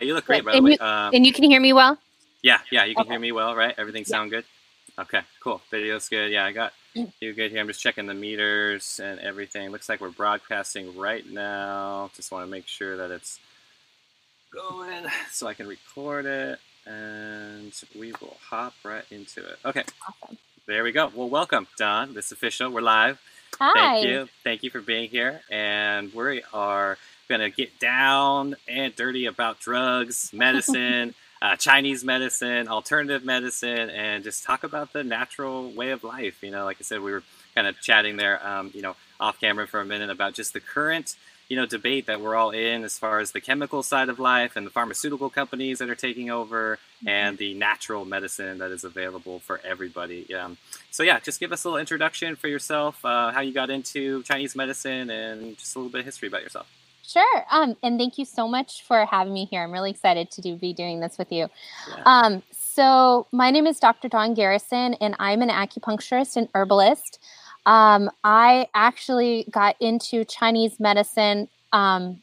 you look great, by the way. You, um, and you can hear me well? yeah, yeah, you can Okay. hear me well, right? Everything sound good? Okay, cool. Video's good. Yeah, I got you good here. I'm just checking the meters and everything. Looks like we're broadcasting right now. Just want to make sure that it's going so I can record it and we will hop right into it. Okay, Awesome. there we go. Well, welcome, Dawn. This is official. We're live. Hi. Thank you. Thank you for being here. And we are going to get down and dirty about drugs, medicine, uh, Chinese medicine, alternative medicine, and just talk about the natural way of life. You know, like I said, we were kind of chatting there, um, you know, off camera for a minute about just the current, you know, debate that we're all in as far as the chemical side of life and the pharmaceutical companies that are taking over and the natural medicine that is available for everybody. Um, so yeah, just give us a little introduction for yourself, uh, how you got into Chinese medicine, and just a little bit of history about yourself. Sure. Um, and thank you so much for having me here. I'm really excited to do, be doing this with you. Yeah. Um, so my name is Dr. Dawn Garrison, and I'm an acupuncturist and herbalist. Um, I actually got into Chinese medicine. Um,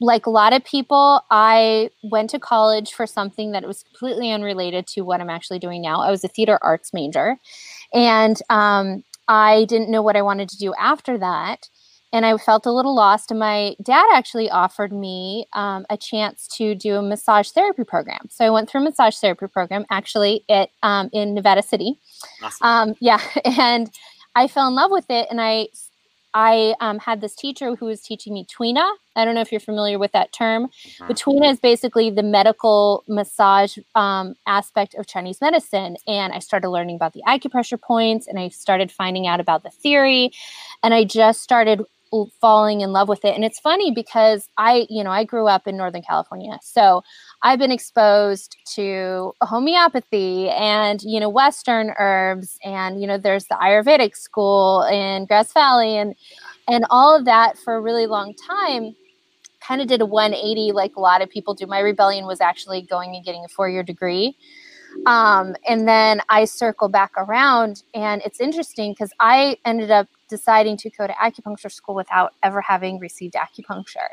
like a lot of people, I went to college for something that was completely unrelated to what I'm actually doing now. I was a theater arts major, and um, I didn't know what I wanted to do after that. And I felt a little lost. And my dad actually offered me um, a chance to do a massage therapy program. So I went through a massage therapy program actually at um, in Nevada City. Awesome. Um, yeah, and I fell in love with it, and I I um, had this teacher who was teaching me Tuina. I don't know if you're familiar with that term, Uh-huh. but Tuina is basically the medical massage um, aspect of Chinese medicine. And I started learning about the acupressure points, and I started finding out about the theory, and I just started falling in love with it. And it's funny because I, you know, I grew up in Northern California, so I've been exposed to homeopathy and you know Western herbs, and you know there's the Ayurvedic school in Grass Valley, and and all of that for a really long time. Kind of did a 180 like a lot of people do. My rebellion was actually going and getting a four year degree. Um, and then I circle back around, and it's interesting because I ended up deciding to go to acupuncture school without ever having received acupuncture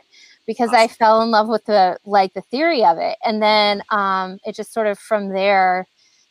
because I fell in love with the like the theory of it, and then um, it just sort of from there,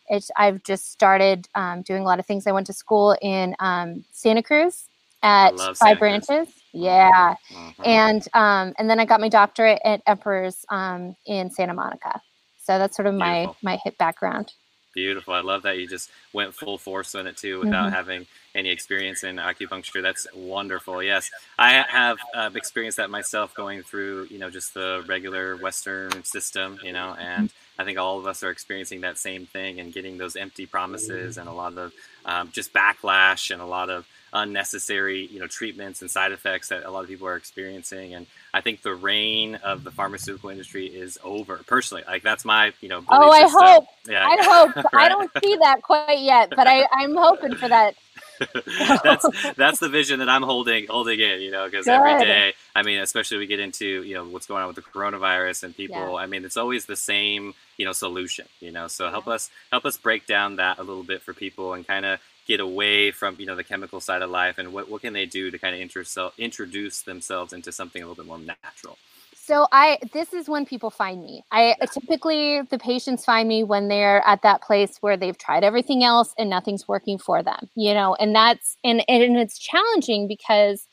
it's I've just started um, doing a lot of things. I went to school in um, Santa Cruz at Five Santa Cruz. Branches, yeah, Mhm. and um, and then I got my doctorate at Emperor's um, in Santa Monica. So that's sort of my Beautiful. my hip background. Beautiful. I love that you just went full force on it too without Mhm. having any experience in acupuncture. That's wonderful. Yes, I have uh, experienced that myself going through, you know, just the regular Western system, you know, and I think all of us are experiencing that same thing and getting those empty promises and a lot of um, just backlash and a lot of unnecessary, you know, treatments and side effects that a lot of people are experiencing. And I think the reign of the pharmaceutical industry is over. Personally, like that's my, you know, Oh, I system. hope. Yeah, I hope. I don't see that quite yet, but I, I'm hoping for that. that's that's the vision that I'm holding holding in, you know, because every day, I mean, especially we get into you know what's going on with the coronavirus and people. Yeah. I mean, it's always the same you know solution, you know. So help us help us break down that a little bit for people and kind of get away from you know the chemical side of life and what what can they do to kind of introduce introduce themselves into something a little bit more natural. So I this is when people find me. I typically the patients find me when they're at that place where they've tried everything else and nothing's working for them, you know, and that's and and it's challenging because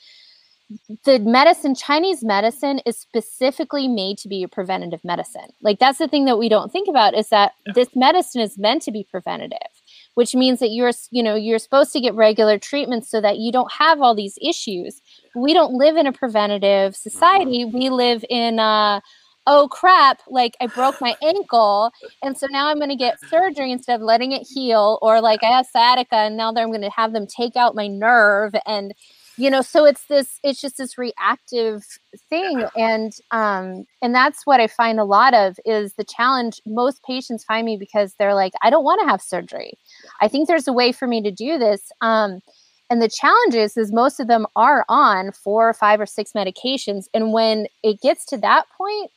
the medicine Chinese medicine is specifically made to be a preventative medicine. Like that's the thing that we don't think about is that Yeah. this medicine is meant to be preventative, which means that you're you know, you're supposed to get regular treatments so that you don't have all these issues we don't live in a preventative society. We live in uh oh crap, like I broke my ankle and so now I'm going to get surgery instead of letting it heal or like I have sciatica and now that I'm going to have them take out my nerve and you know so it's this it's just this reactive thing and um and that's what I find a lot of is the challenge most patients find me because they're like I don't want to have surgery. I think there's a way for me to do this. Um and the challenge is, is most of them are on four or five or six medications. And when it gets to that point,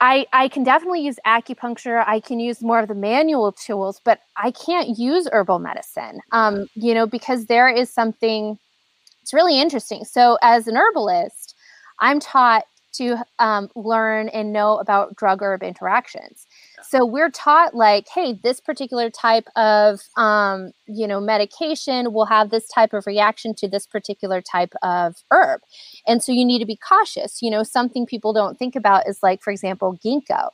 I, I can definitely use acupuncture. I can use more of the manual tools, but I can't use herbal medicine, um, you know, because there is something, it's really interesting. So, as an herbalist, I'm taught to um, learn and know about drug herb interactions. So we're taught like, hey, this particular type of um, you know medication will have this type of reaction to this particular type of herb, and so you need to be cautious. You know, something people don't think about is like, for example, ginkgo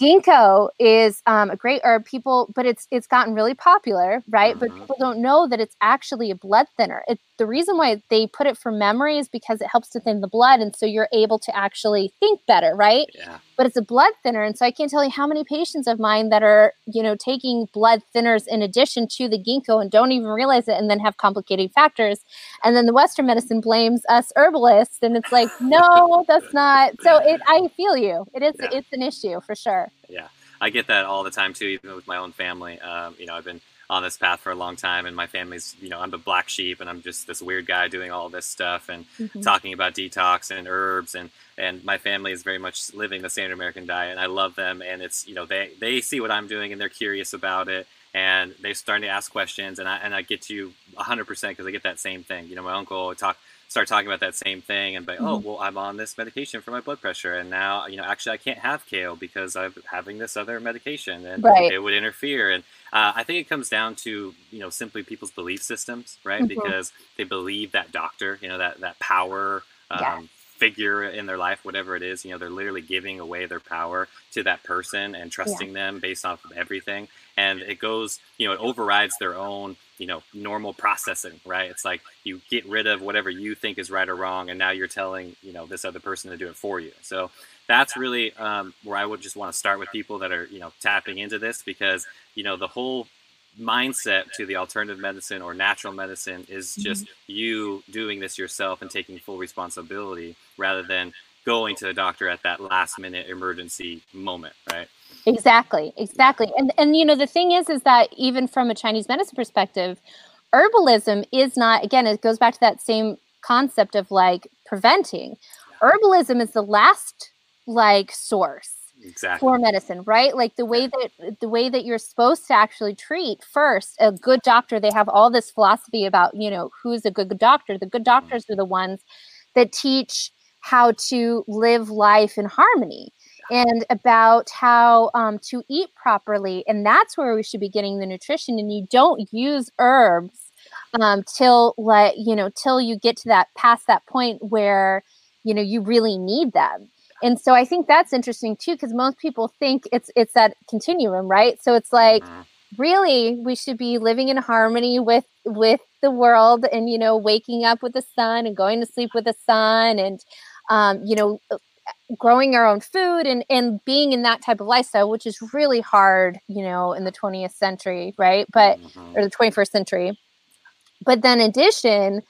ginkgo is um, a great herb people but it's it's gotten really popular right but mm-hmm. people don't know that it's actually a blood thinner it, the reason why they put it for memory is because it helps to thin the blood and so you're able to actually think better right yeah. But it's a blood thinner and so i can't tell you how many patients of mine that are you know taking blood thinners in addition to the ginkgo and don't even realize it and then have complicating factors. And then the western medicine blames us herbalists and it's like no that's not so it i feel you. It is yeah. it's an issue for sure. Yeah. I get that all the time too even with my own family. Um, you know i've been on this path for a long time and my family's you know i'm the black sheep and i'm just this weird guy doing all this stuff and mm-hmm. talking about detox and herbs and and my family is very much living the standard american diet and i love them and it's you know they they see what i'm doing and they're curious about it and they're starting to ask questions and i and i get to 100% because i get that same thing you know my uncle talk start talking about that same thing and be, oh, mm-hmm. oh, well, I'm on this medication for my blood pressure. And now, you know, actually I can't have kale because I'm having this other medication and right. it would interfere. And uh, I think it comes down to, you know, simply people's belief systems, right? Mm-hmm. Because they believe that doctor, you know, that, that power, um, figure in their life, whatever it is, you know, they're literally giving away their power to that person and trusting yeah. them based off of everything. And it goes, you know, it overrides their own you know normal processing right it's like you get rid of whatever you think is right or wrong and now you're telling you know this other person to do it for you so that's really um, where i would just want to start with people that are you know tapping into this because you know the whole mindset to the alternative medicine or natural medicine is just mm-hmm. you doing this yourself and taking full responsibility rather than going to the doctor at that last minute emergency moment right Exactly, exactly. And and you know the thing is is that even from a Chinese medicine perspective, herbalism is not again it goes back to that same concept of like preventing. Herbalism is the last like source exactly. for medicine, right? Like the way that the way that you're supposed to actually treat first, a good doctor, they have all this philosophy about, you know, who's a good doctor. The good mm-hmm. doctors are the ones that teach how to live life in harmony and about how um, to eat properly. And that's where we should be getting the nutrition. And you don't use herbs um, till like you know till you get to that past that point where you know you really need them. And so I think that's interesting too because most people think it's it's that continuum, right? So it's like mm-hmm. really we should be living in harmony with with the world and you know waking up with the sun and going to sleep with the sun and um, you know growing our own food and and being in that type of lifestyle which is really hard you know in the 20th century right but mm-hmm. or the 21st century but then addition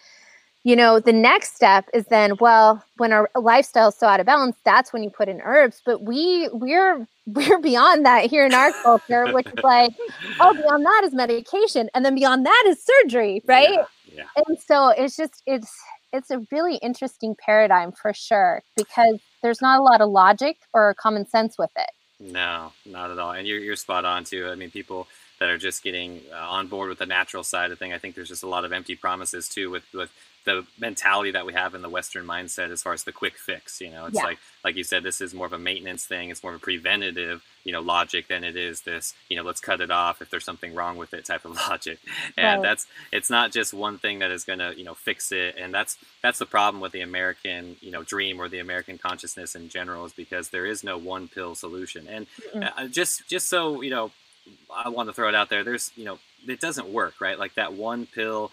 you know the next step is then well when our lifestyle is so out of balance that's when you put in herbs but we we're we're beyond that here in our culture which is like oh beyond that is medication and then beyond that is surgery right yeah, yeah. and so it's just it's it's a really interesting paradigm for sure because there's not a lot of logic or common sense with it. No, not at all. And you're, you're spot on too. I mean, people that are just getting uh, on board with the natural side of thing, I think there's just a lot of empty promises too with, with the mentality that we have in the Western mindset as far as the quick fix. You know, it's yeah. like like you said, this is more of a maintenance thing. It's more of a preventative, you know, logic than it is this, you know, let's cut it off if there's something wrong with it type of logic. And right. that's it's not just one thing that is gonna, you know, fix it. And that's that's the problem with the American, you know, dream or the American consciousness in general is because there is no one pill solution. And mm-hmm. just just so you know, I want to throw it out there. There's you know, it doesn't work, right? Like that one pill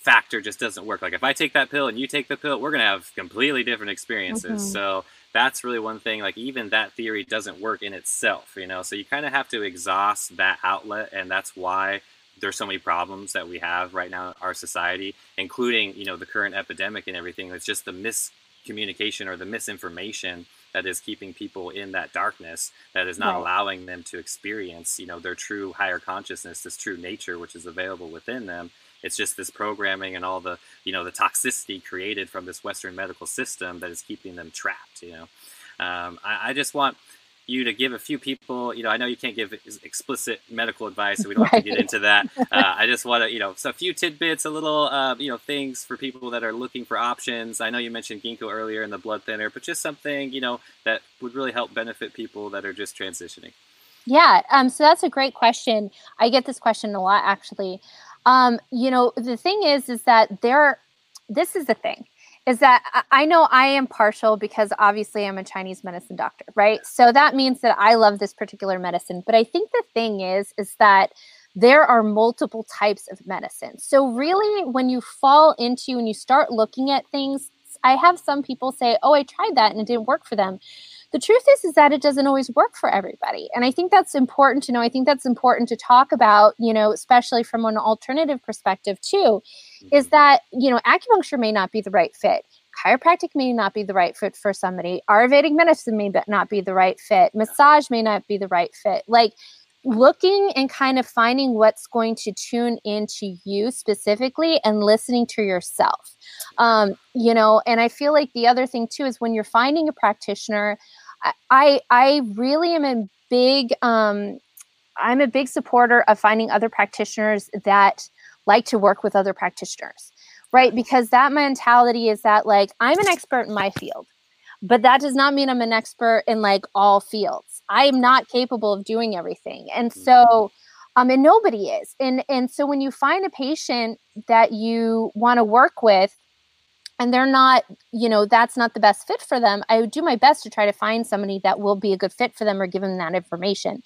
factor just doesn't work. Like if I take that pill and you take the pill, we're gonna have completely different experiences. Mm-hmm. So that's really one thing. Like even that theory doesn't work in itself, you know. So you kind of have to exhaust that outlet, and that's why there's so many problems that we have right now in our society, including you know the current epidemic and everything. It's just the miscommunication or the misinformation that is keeping people in that darkness that is not right. allowing them to experience you know their true higher consciousness this true nature which is available within them it's just this programming and all the you know the toxicity created from this Western medical system that is keeping them trapped. You know, um, I, I, just want you to give a few people, you know, I know you can't give explicit medical advice, so we don't right. have to get into that. Uh, I just want to, you know, so a few tidbits, a little, uh, you know, things for people that are looking for options. I know you mentioned ginkgo earlier in the blood thinner, but just something, you know, that would really help benefit people that are just transitioning. Yeah, um, so that's a great question. I get this question a lot, actually. Um, you know, the thing is, is that there, this is the thing is that I know I am partial because obviously I'm a Chinese medicine doctor, right? So that means that I love this particular medicine. But I think the thing is, is that there are multiple types of medicine. So really, when you fall into and you start looking at things, I have some people say, "Oh, I tried that and it didn't work for them." The truth is is that it doesn't always work for everybody. And i think that's important to know. I think that's important to talk about you know especially from an alternative perspective too is mm-hmm. that you know acupuncture may not be the right fit. Chiropractic may not be the right fit for somebody. Ayurvedic medicine may not be the right fit. Massage may not be the right fit. Like looking and kind of finding what's going to tune into you specifically and listening to yourself. Um, you know and i feel like the other thing too is when you're finding a practitioner i i really am a big um, i'm a big supporter of finding other practitioners that like to work with other practitioners right because that mentality is that like i'm an expert in my field but that does not mean i'm an expert in like all fields I am not capable of doing everything. And mm-hmm. so, um, and nobody is. And and so when you find a patient that you want to work with, and they're not, you know, that's not the best fit for them, I would do my best to try to find somebody that will be a good fit for them or give them that information.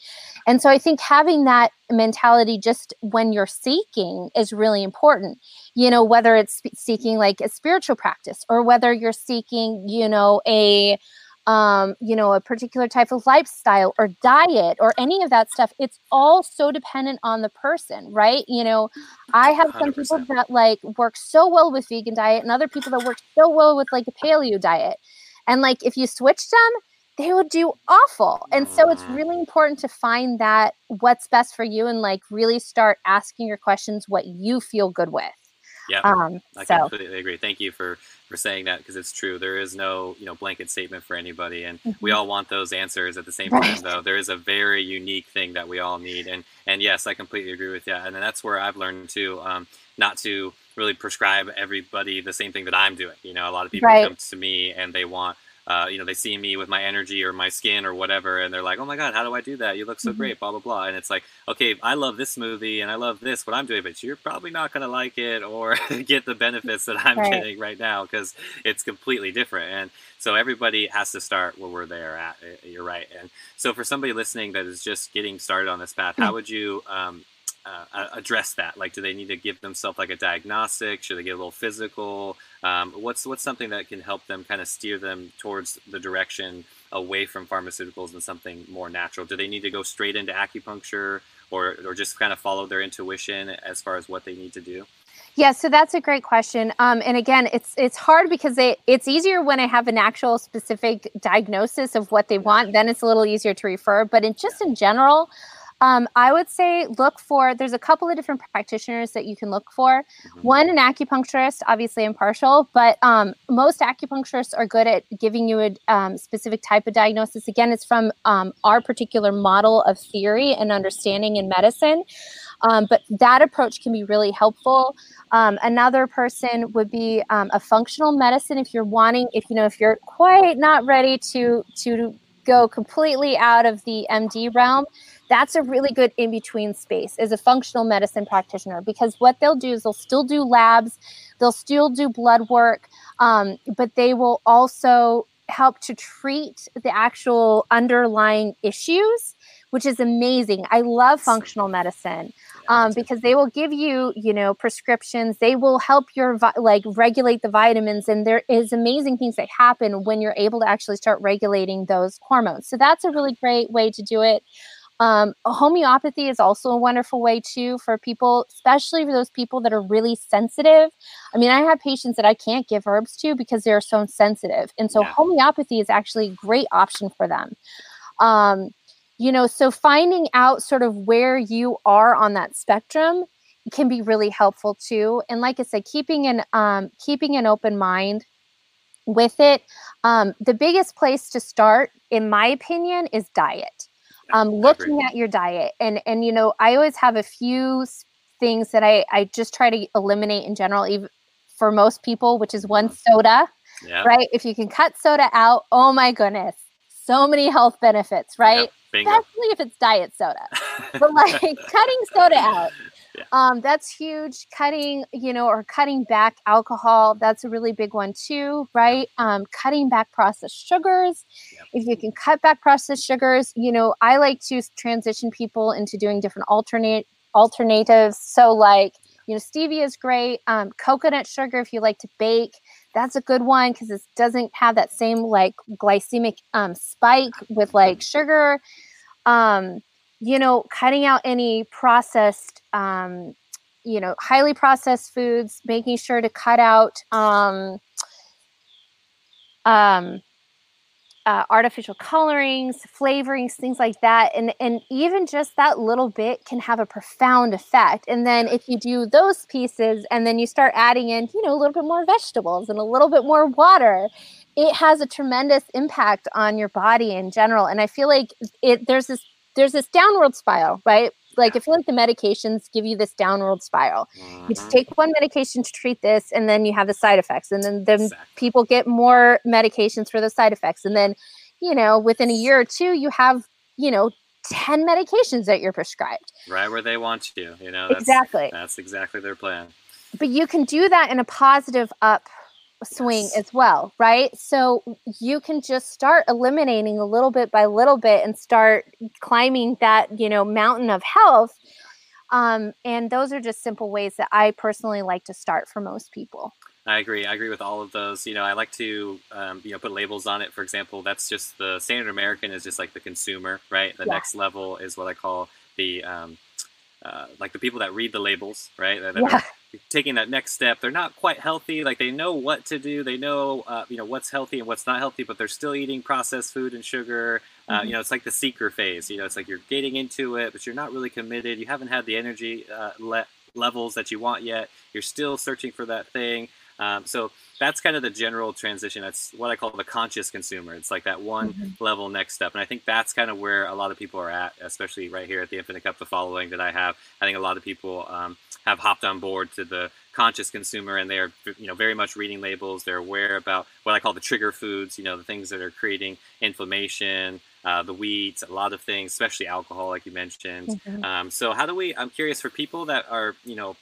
And so I think having that mentality just when you're seeking is really important. You know, whether it's seeking like a spiritual practice or whether you're seeking, you know, a um, you know, a particular type of lifestyle or diet or any of that stuff. It's all so dependent on the person, right? You know, I have 100%. some people that like work so well with vegan diet and other people that work so well with like a paleo diet. And like if you switch them, they would do awful. And so it's mm. really important to find that what's best for you and like really start asking your questions what you feel good with. Yeah, um, I so. completely agree. Thank you for for saying that because it's true. There is no you know blanket statement for anybody, and mm-hmm. we all want those answers at the same time. Though there is a very unique thing that we all need, and and yes, I completely agree with you. And that's where I've learned too, um, not to really prescribe everybody the same thing that I'm doing. You know, a lot of people right. come to me and they want uh, you know, they see me with my energy or my skin or whatever, and they're like, "Oh my god, how do I do that? You look so mm-hmm. great." Blah blah blah. And it's like, okay, I love this movie and I love this what I'm doing, but you're probably not gonna like it or get the benefits that I'm right. getting right now because it's completely different. And so everybody has to start where we're there at. You're right. And so for somebody listening that is just getting started on this path, how mm. would you um, uh, address that? Like, do they need to give themselves like a diagnostic? Should they get a little physical? Um, what's what's something that can help them kind of steer them towards the direction away from pharmaceuticals and something more natural? Do they need to go straight into acupuncture, or or just kind of follow their intuition as far as what they need to do? Yeah, so that's a great question. Um, and again, it's it's hard because they, it's easier when I have an actual specific diagnosis of what they want. Then it's a little easier to refer. But in just in general, um, I would say look for, there's a couple of different practitioners that you can look for. Mm-hmm. One, an acupuncturist, obviously impartial, but um, most acupuncturists are good at giving you a um, specific type of diagnosis. Again, it's from um, our particular model of theory and understanding in medicine. Um, but that approach can be really helpful. Um, another person would be um, a functional medicine if you're wanting, if you know, if you're quite not ready to to go completely out of the MD realm that's a really good in between space as a functional medicine practitioner because what they'll do is they'll still do labs, they'll still do blood work, um, but they will also help to treat the actual underlying issues, which is amazing. I love functional medicine. Um, because they will give you, you know, prescriptions. They will help your vi- like regulate the vitamins, and there is amazing things that happen when you're able to actually start regulating those hormones. So that's a really great way to do it. Um, homeopathy is also a wonderful way too for people, especially for those people that are really sensitive. I mean, I have patients that I can't give herbs to because they're so sensitive, and so yeah. homeopathy is actually a great option for them. Um, you know, so finding out sort of where you are on that spectrum can be really helpful too. And like I said, keeping an um, keeping an open mind with it Um, the biggest place to start, in my opinion, is diet. Um, looking at your diet, and and you know, I always have a few things that I I just try to eliminate in general, even for most people, which is one mm-hmm. soda. Yeah. Right. If you can cut soda out, oh my goodness, so many health benefits, right? Especially if it's diet soda. but like cutting soda out. Yeah. Um, that's huge. Cutting, you know, or cutting back alcohol, that's a really big one too, right? Um, cutting back processed sugars. If you can cut back processed sugars, you know, I like to transition people into doing different alternate alternatives. So like, you know, stevia is great. Um, coconut sugar, if you like to bake, that's a good one because it doesn't have that same like glycemic um, spike with like sugar. Um, you know, cutting out any processed, um, you know, highly processed foods, making sure to cut out um, um, uh, artificial colorings, flavorings, things like that, and and even just that little bit can have a profound effect. And then if you do those pieces, and then you start adding in, you know, a little bit more vegetables and a little bit more water, it has a tremendous impact on your body in general. And I feel like it there's this there's this downward spiral, right? Like I feel like the medications give you this downward spiral. Mm-hmm. You take one medication to treat this, and then you have the side effects, and then then exactly. people get more medications for the side effects, and then you know within a year or two you have you know 10 medications that you're prescribed right where they want you you know that's, exactly that's exactly their plan but you can do that in a positive up swing yes. as well, right? So you can just start eliminating a little bit by little bit and start climbing that, you know, mountain of health. Um, and those are just simple ways that I personally like to start for most people. I agree. I agree with all of those. You know, I like to, um, you know, put labels on it. For example, that's just the standard American is just like the consumer, right? The yeah. next level is what I call the, um, uh, like the people that read the labels, right? That, that yeah taking that next step. They're not quite healthy. Like they know what to do. They know, uh, you know, what's healthy and what's not healthy, but they're still eating processed food and sugar. Uh, mm-hmm. You know, it's like the seeker phase. You know, it's like you're getting into it, but you're not really committed. You haven't had the energy uh, le- levels that you want yet. You're still searching for that thing. Um, so that's kind of the general transition. That's what I call the conscious consumer. It's like that one mm-hmm. level next step. And I think that's kind of where a lot of people are at, especially right here at the Infinite Cup, the following that I have. I think a lot of people um, have hopped on board to the conscious consumer and they're you know very much reading labels they're aware about what i call the trigger foods you know the things that are creating inflammation uh, the weeds a lot of things especially alcohol like you mentioned mm-hmm. um, so how do we i'm curious for people that are you know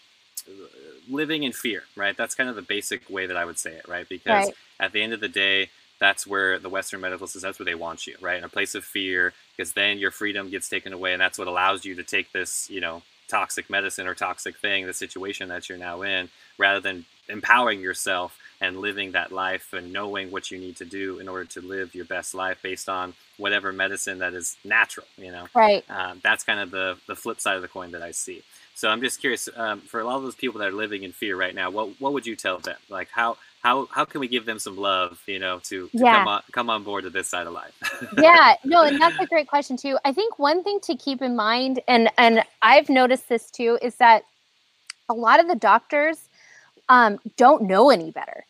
living in fear right that's kind of the basic way that i would say it right because right. at the end of the day that's where the western medical system that's where they want you right in a place of fear because then your freedom gets taken away and that's what allows you to take this you know toxic medicine or toxic thing, the situation that you're now in, rather than empowering yourself and living that life and knowing what you need to do in order to live your best life based on whatever medicine that is natural, you know? Right. Um, that's kind of the, the flip side of the coin that I see. So I'm just curious um, for a lot of those people that are living in fear right now, what, what would you tell them? Like how, how how can we give them some love you know to, to yeah. come on come on board to this side of life yeah no and that's a great question too i think one thing to keep in mind and and i've noticed this too is that a lot of the doctors um don't know any better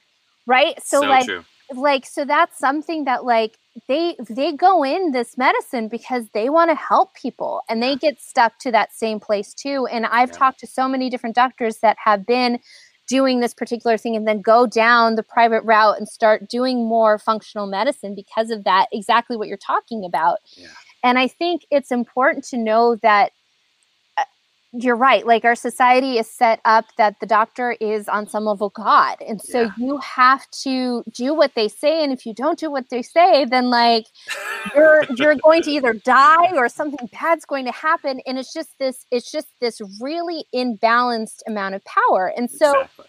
right so, so like true. Like so that's something that like they they go in this medicine because they want to help people and they get stuck to that same place too and i've yeah. talked to so many different doctors that have been doing this particular thing and then go down the private route and start doing more functional medicine because of that exactly what you're talking about yeah. and i think it's important to know that you're right like our society is set up that the doctor is on some level god and so yeah. you have to do what they say and if you don't do what they say then like you're you're going to either die or something bad's going to happen and it's just this it's just this really imbalanced amount of power and so exactly.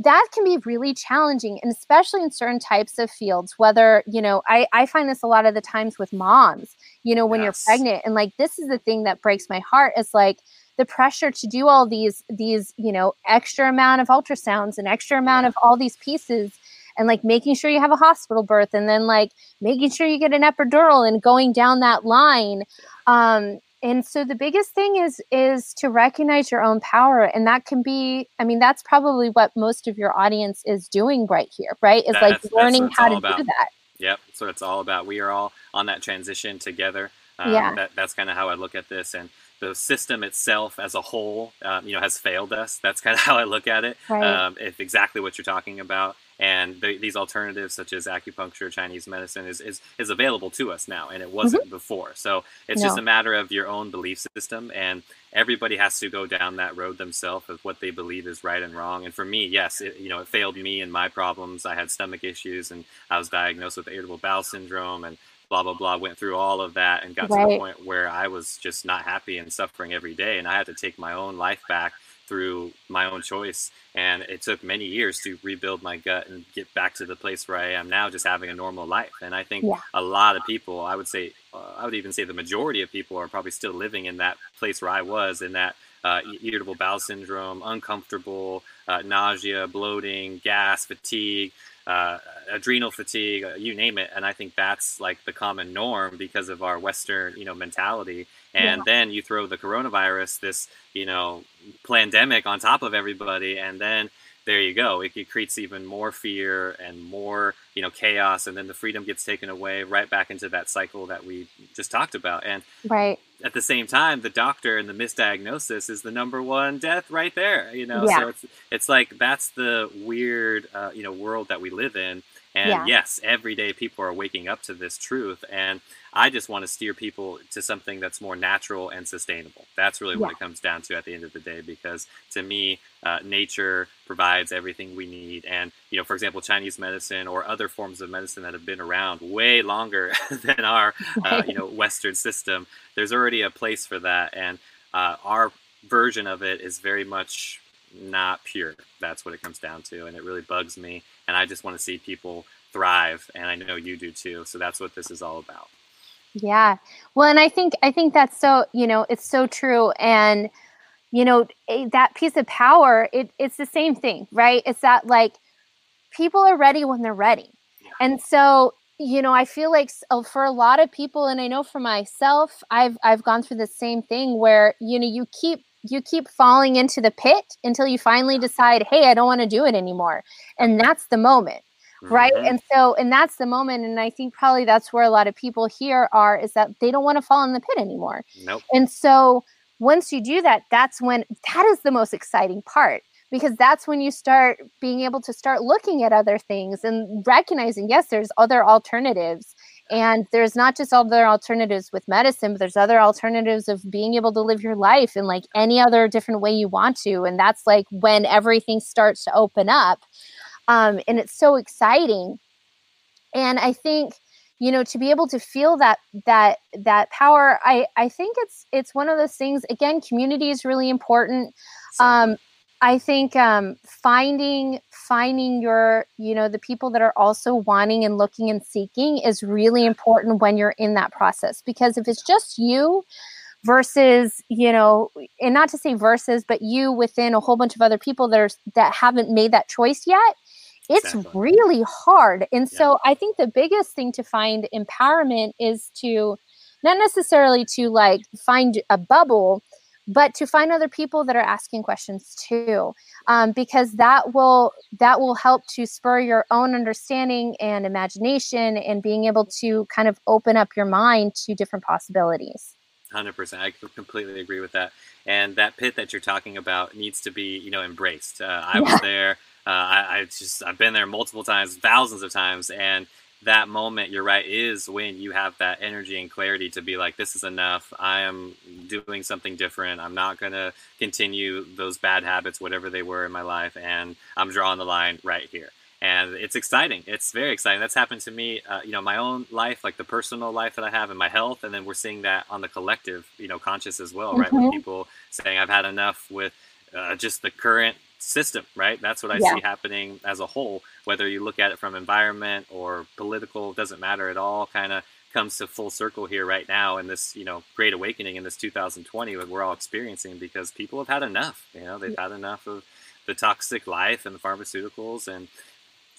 that can be really challenging and especially in certain types of fields whether you know i i find this a lot of the times with moms you know when yes. you're pregnant and like this is the thing that breaks my heart is like the pressure to do all these these you know extra amount of ultrasounds and extra amount of all these pieces and like making sure you have a hospital birth and then like making sure you get an epidural and going down that line um and so the biggest thing is is to recognize your own power and that can be i mean that's probably what most of your audience is doing right here right is that's, like learning how to about. do that Yep, what it's all about. We are all on that transition together. Um, Yeah. That, that's kind of how I look at this, and the system itself as a whole, um, you know, has failed us. That's kind of how I look at it. Right. Um, if exactly what you're talking about, and the, these alternatives such as acupuncture, Chinese medicine, is is, is available to us now, and it wasn't before. So it's just Mm-hmm. A matter of your own belief system, and everybody has to go down that road themselves of what they believe is right and wrong. And for me, yes, it, you know, it failed me and my problems. I had stomach issues, and I was diagnosed with irritable bowel syndrome, and blah blah blah. Went through all of that, and got to the point where I was just not happy and suffering every day, and I had to take my own life back through my own choice. And it took many years to rebuild my gut and get back to the place where I am now, just having a normal life. And I think Yeah. a lot of people, I would say, uh, I would even say the majority of people are probably still living in that place where I was, in that uh, irritable bowel syndrome, uncomfortable, uh, nausea, bloating, gas, fatigue. Uh, adrenal fatigue, uh, you name it, and I think that's like the common norm because of our Western, you know, mentality. And Yeah. then you throw the coronavirus, this, you know, pandemic on top of everybody, and then there you go. It, it creates even more fear and more, you know, chaos, and then the freedom gets taken away, right back into that cycle that we just talked about. And Right. at the same time, the doctor and the misdiagnosis is the number one death right there. You know, Yeah. so it's it's like that's the weird, uh, you know, world that we live in. And Yeah. yes, every day people are waking up to this truth, and I just want to steer people to something that's more natural and sustainable. That's really what it comes down to at the end of the day, because to me, uh, nature provides everything we need. And you know, for example, Chinese medicine or other forms of medicine that have been around way longer than our, uh, you know, Western system there's already a place for that and uh, our version of it is very much not pure that's what it comes down to and it really bugs me and i just want to see people thrive and i know you do too so that's what this is all about Yeah. Well, and I think I think that's so, you know, it's so true and you know, that piece of power, it it's the same thing, right? It's that like people are ready when they're ready. Yeah. And so, you know, I feel like uh, for a lot of people and I know for myself, I've I've gone through the same thing where, you know, you keep you keep falling into the pit until you finally decide, "Hey, I don't want to do it anymore." And that's the moment right Mhm. and so and that's the moment and i think probably that's where a lot of people here are is that they don't want to fall in the pit anymore nope and so once you do that that's when that is the most exciting part because that's when you start being able to start looking at other things and recognizing yes there's other alternatives and there's not just other alternatives with medicine but there's other alternatives of being able to live your life in like any other different way you want to. And that's like when everything starts to open up um, and it's so exciting. And i think you know to be able to feel that that that power i i think it's it's one of those things again community is really important. Um i think um finding finding your you know the people that are also wanting and looking and seeking is really important when you're in that process because if it's just you versus you know and not to say versus but you within a whole bunch of other people that are that haven't made that choice yet it's Exactly. really hard and Yeah. so i think the biggest thing to find empowerment is to not necessarily to like find a bubble but to find other people that are asking questions too um, because that will that will help to spur your own understanding and imagination and being able to kind of open up your mind to different possibilities Hundred percent, I completely agree with that. And that pit that you're talking about needs to be, you know, embraced. Uh, I was there. Uh, I, I just, I've been there multiple times, thousands of times, and that moment, you're right, is when you have that energy and clarity to be like, this is enough. I am doing something different. I'm not gonna continue those bad habits, whatever they were in my life, and I'm drawing the line right here and it's exciting. It's very exciting. That's happened to me, uh, you know, my own life, like the personal life that I have, and my health, and then we're seeing that on the collective, you know, conscious as well, right? With Mhm. people saying, "I've had enough with uh, just the current system," right? That's what I Yeah. see happening as a whole. Whether you look at it from environment or political, doesn't matter at all. Kind of comes to full circle here right now in this, you know, great awakening in this 2020 that we're all experiencing because people have had enough. You know, they've had enough of the toxic life and the pharmaceuticals and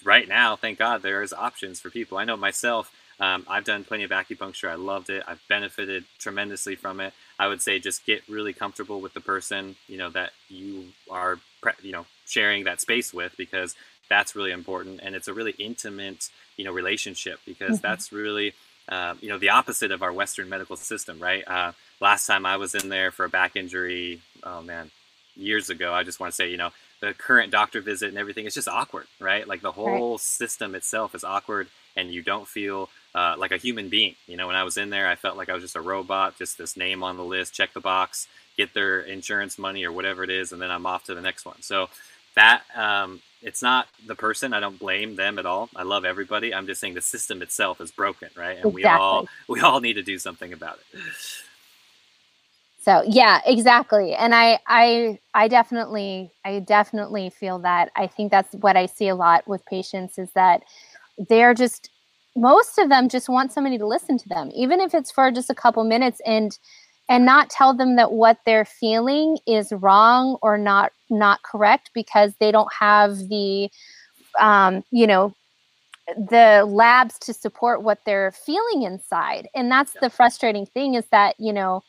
right now, thank God, there is options for people. I know myself. Um, I've done plenty of acupuncture. I loved it. I've benefited tremendously from it. I would say just get really comfortable with the person, you know, that you are, you know, sharing that space with, because that's really important, and it's a really intimate, you know, relationship because mm-hmm. that's really, uh, you know, the opposite of our Western medical system, right? Uh, last time I was in there for a back injury, oh man, years ago. I just want to say, you know, the current doctor visit and everything is just awkward, right? Like the whole right. system itself is awkward, and you don't feel uh, like a human being. You know, when I was in there, I felt like I was just a robot, just this name on the list, check the box, get their insurance money or whatever it is, and then I'm off to the next one. So that um, it's not the person. I don't blame them at all. I love everybody. I'm just saying the system itself is broken, right? And exactly. we all we all need to do something about it. So yeah, exactly. And I I I definitely I definitely feel that. I think that's what I see a lot with patients is that they're just most of them just want somebody to listen to them, even if it's for just a couple minutes and and not tell them that what they're feeling is wrong or not not correct because they don't have the um, you know the labs to support what they're feeling inside. And that's the frustrating thing is that you know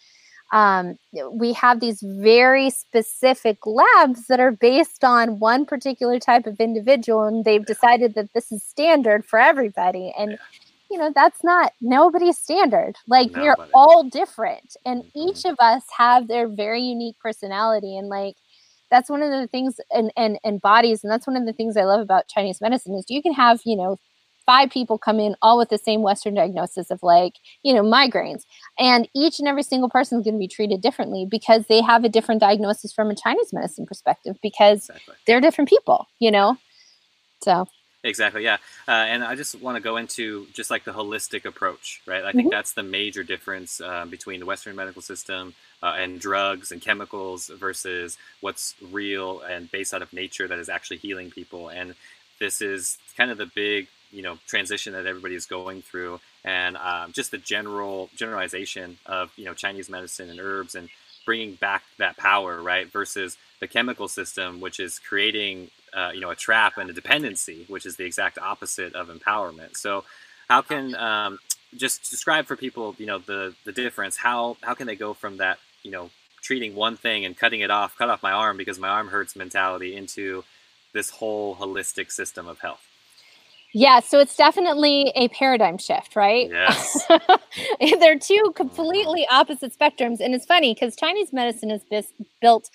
um, we have these very specific labs that are based on one particular type of individual and they've decided that this is standard for everybody. And you know that's not nobody's standard like Nobody. we're all different and mm-hmm. each of us have their very unique personality and like that's one of the things and and and bodies and that's one of the things i love about chinese medicine is you can have you know five people come in all with the same Western diagnosis of like, you know, migraines. And each and every single person is going to be treated differently because they have a different diagnosis from a Chinese medicine perspective because exactly. they're different people, you know? So. Exactly. Yeah. Uh, and I just want to go into just like the holistic approach, right? I think mm-hmm. that's the major difference uh, between the Western medical system uh, and drugs and chemicals versus what's real and based out of nature that is actually healing people. And this is kind of the big you know transition that everybody is going through, and um, just the general generalization of you know Chinese medicine and herbs and bringing back that power, right? Versus the chemical system, which is creating uh, you know a trap and a dependency, which is the exact opposite of empowerment. So, how can um, just describe for people, you know, the the difference? How how can they go from that, you know, treating one thing and cutting it off, cut off my arm because my arm hurts mentality into this whole holistic system of health? Yeah, so it's definitely a paradigm shift, right? Yes. They're two completely opposite spectrums. And it's funny because Chinese medicine is bis- built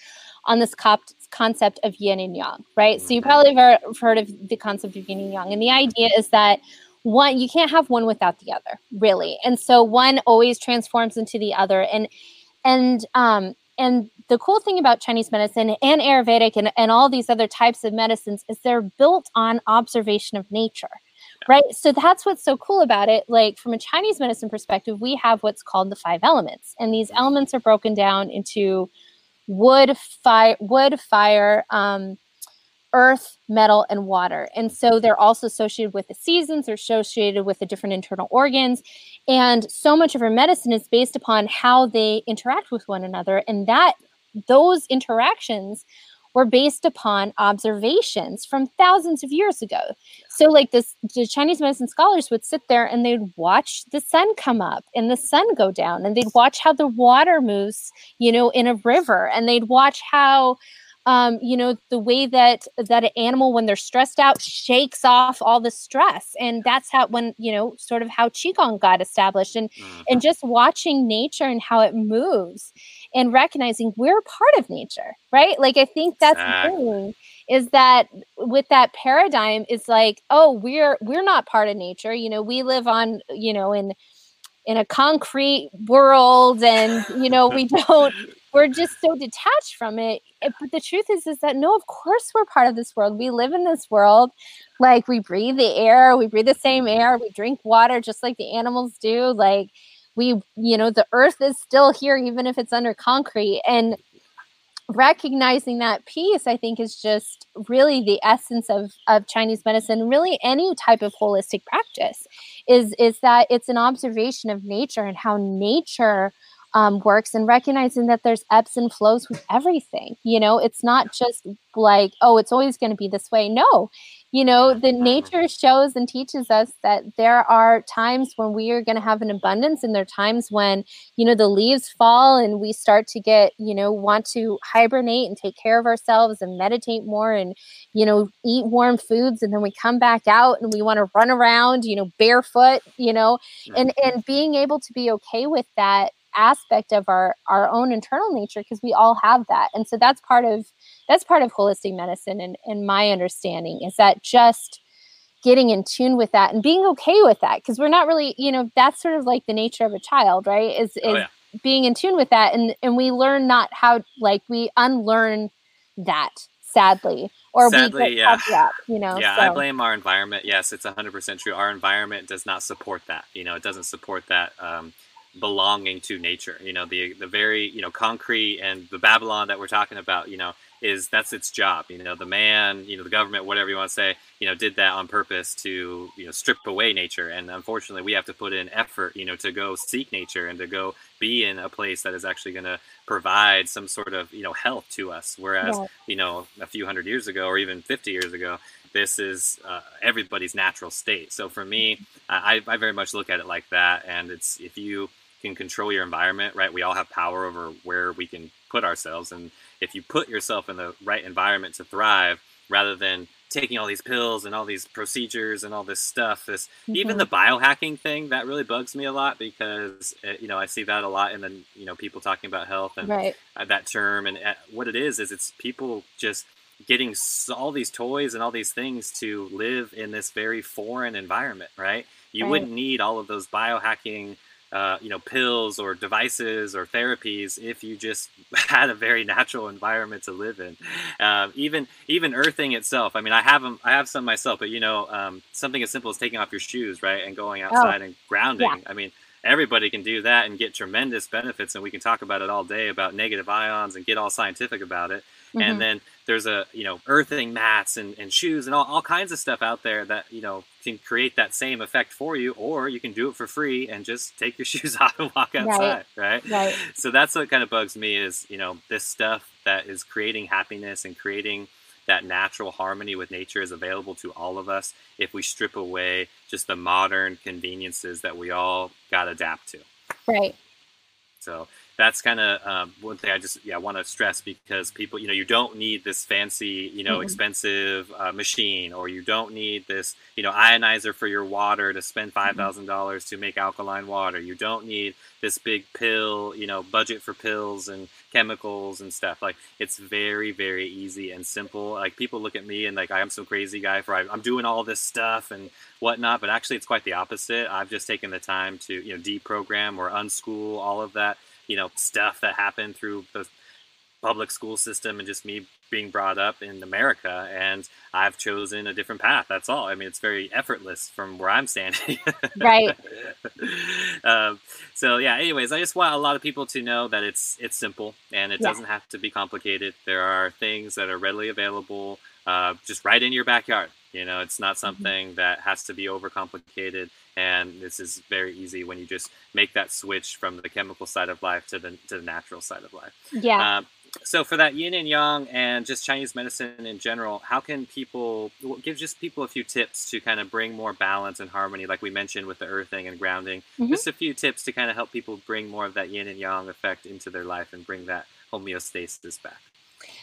on this cop- concept of yin and yang, right? So you mm-hmm. probably have heard of the concept of yin and yang. And the idea is that one, you can't have one without the other, really. And so one always transforms into the other. And, and, um, and the cool thing about Chinese medicine and Ayurvedic and, and all these other types of medicines is they're built on observation of nature. Right. So that's what's so cool about it. Like from a Chinese medicine perspective, we have what's called the five elements. And these elements are broken down into wood, fire, wood, fire, um, earth, metal, and water. And so they're also associated with the seasons, they're associated with the different internal organs. And so much of our medicine is based upon how they interact with one another. And that those interactions were based upon observations from thousands of years ago. So, like this, the Chinese medicine scholars would sit there and they'd watch the sun come up and the sun go down, and they'd watch how the water moves, you know, in a river, and they'd watch how um, you know the way that that an animal when they're stressed out shakes off all the stress and that's how when you know sort of how qigong got established and mm-hmm. and just watching nature and how it moves and recognizing we're part of nature right like i think that's exactly. the thing is that with that paradigm is like oh we're we're not part of nature you know we live on you know in in a concrete world and you know we don't we're just so detached from it. Eh, but the truth is, is that no, of course we're part of this world. We live in this world. Like we breathe the air, we breathe the same air, we drink water just like the animals do. Like we, you know, the earth is still here, even if it's under concrete. And recognizing that piece, I think, is just really the essence of, of Chinese medicine, really any type of holistic practice, is, is that it's an observation of nature and how nature um, works and recognizing that there's ebbs and flows with everything. You know, it's not just like, oh, it's always going to be this way. No, you know, the nature shows and teaches us that there are times when we are going to have an abundance, and there are times when, you know, the leaves fall and we start to get, you know, want to hibernate and take care of ourselves and meditate more and, you know, eat warm foods. And then we come back out and we want to run around, you know, barefoot, you know, and, and being able to be okay with that aspect of our our own internal nature because we all have that and so that's part of that's part of holistic medicine and in my understanding is that just getting in tune with that and being okay with that because we're not really you know that's sort of like the nature of a child right is oh, is oh, yeah. being in tune with that and and we learn not how like we unlearn that sadly or sadly, we yeah. up you know yeah so. i blame our environment yes it's 100% true our environment does not support that you know it doesn't support that um, belonging to nature. You know, the the very you know concrete and the Babylon that we're talking about. You know, is that's its job. You know, the man, you know, the government, whatever you want to say, you know, did that on purpose to you know strip away nature. And unfortunately, we have to put in effort, you know, to go seek nature and to go be in a place that is actually going to provide some sort of you know health to us. Whereas yeah. you know a few hundred years ago or even 50 years ago, this is uh, everybody's natural state. So for me, I, I very much look at it like that. And it's if you can control your environment, right? We all have power over where we can put ourselves. And if you put yourself in the right environment to thrive, rather than taking all these pills and all these procedures and all this stuff, this mm-hmm. even the biohacking thing that really bugs me a lot because it, uh, you know I see that a lot in the you know people talking about health and right. that term and uh, what it is is it's people just getting all these toys and all these things to live in this very foreign environment, right? You right. wouldn't need all of those biohacking uh, you know pills or devices or therapies if you just had a very natural environment to live in. Um, even even earthing itself. I mean i have them i have some myself but you know um, something as simple as taking off your shoes right and going oh, outside oh, and grounding. yeah. i mean everybody can do that and get tremendous benefits and we can talk about it all day about negative ions and get all scientific about it mm-hmm. and then there's a you know earthing mats and, and shoes and all, all kinds of stuff out there that you know can create that same effect for you or you can do it for free and just take your shoes off and walk outside right, right? right. so that's what kind of bugs me is you know this stuff that is creating happiness and creating that natural harmony with nature is available to all of us if we strip away just the modern conveniences that we all got to adapt to right so that's kind of um, one thing I just yeah want to stress because people you know you don't need this fancy you know mm-hmm. expensive uh, machine or you don't need this you know ionizer for your water to spend five mm-hmm. thousand dollars to make alkaline water. You don't need this big pill you know budget for pills and chemicals and stuff. Like it's very very easy and simple. Like people look at me and like I'm some crazy guy for I'm doing all this stuff and whatnot, but actually it's quite the opposite. I've just taken the time to you know deprogram or unschool all of that you know stuff that happened through the public school system and just me being brought up in America and I've chosen a different path. That's all. I mean, it's very effortless from where I'm standing. right. um, so yeah, anyways, I just want a lot of people to know that it's, it's simple and it yeah. doesn't have to be complicated. There are things that are readily available, uh, just right in your backyard. You know, it's not mm-hmm. something mm-hmm. that has to be overcomplicated. And this is very easy when you just make that switch from the chemical side of life to the to the natural side of life. Yeah. Um, so for that yin and yang and just Chinese medicine in general, how can people give just people a few tips to kind of bring more balance and harmony, like we mentioned with the earthing and grounding? Mm-hmm. Just a few tips to kind of help people bring more of that yin and yang effect into their life and bring that homeostasis back.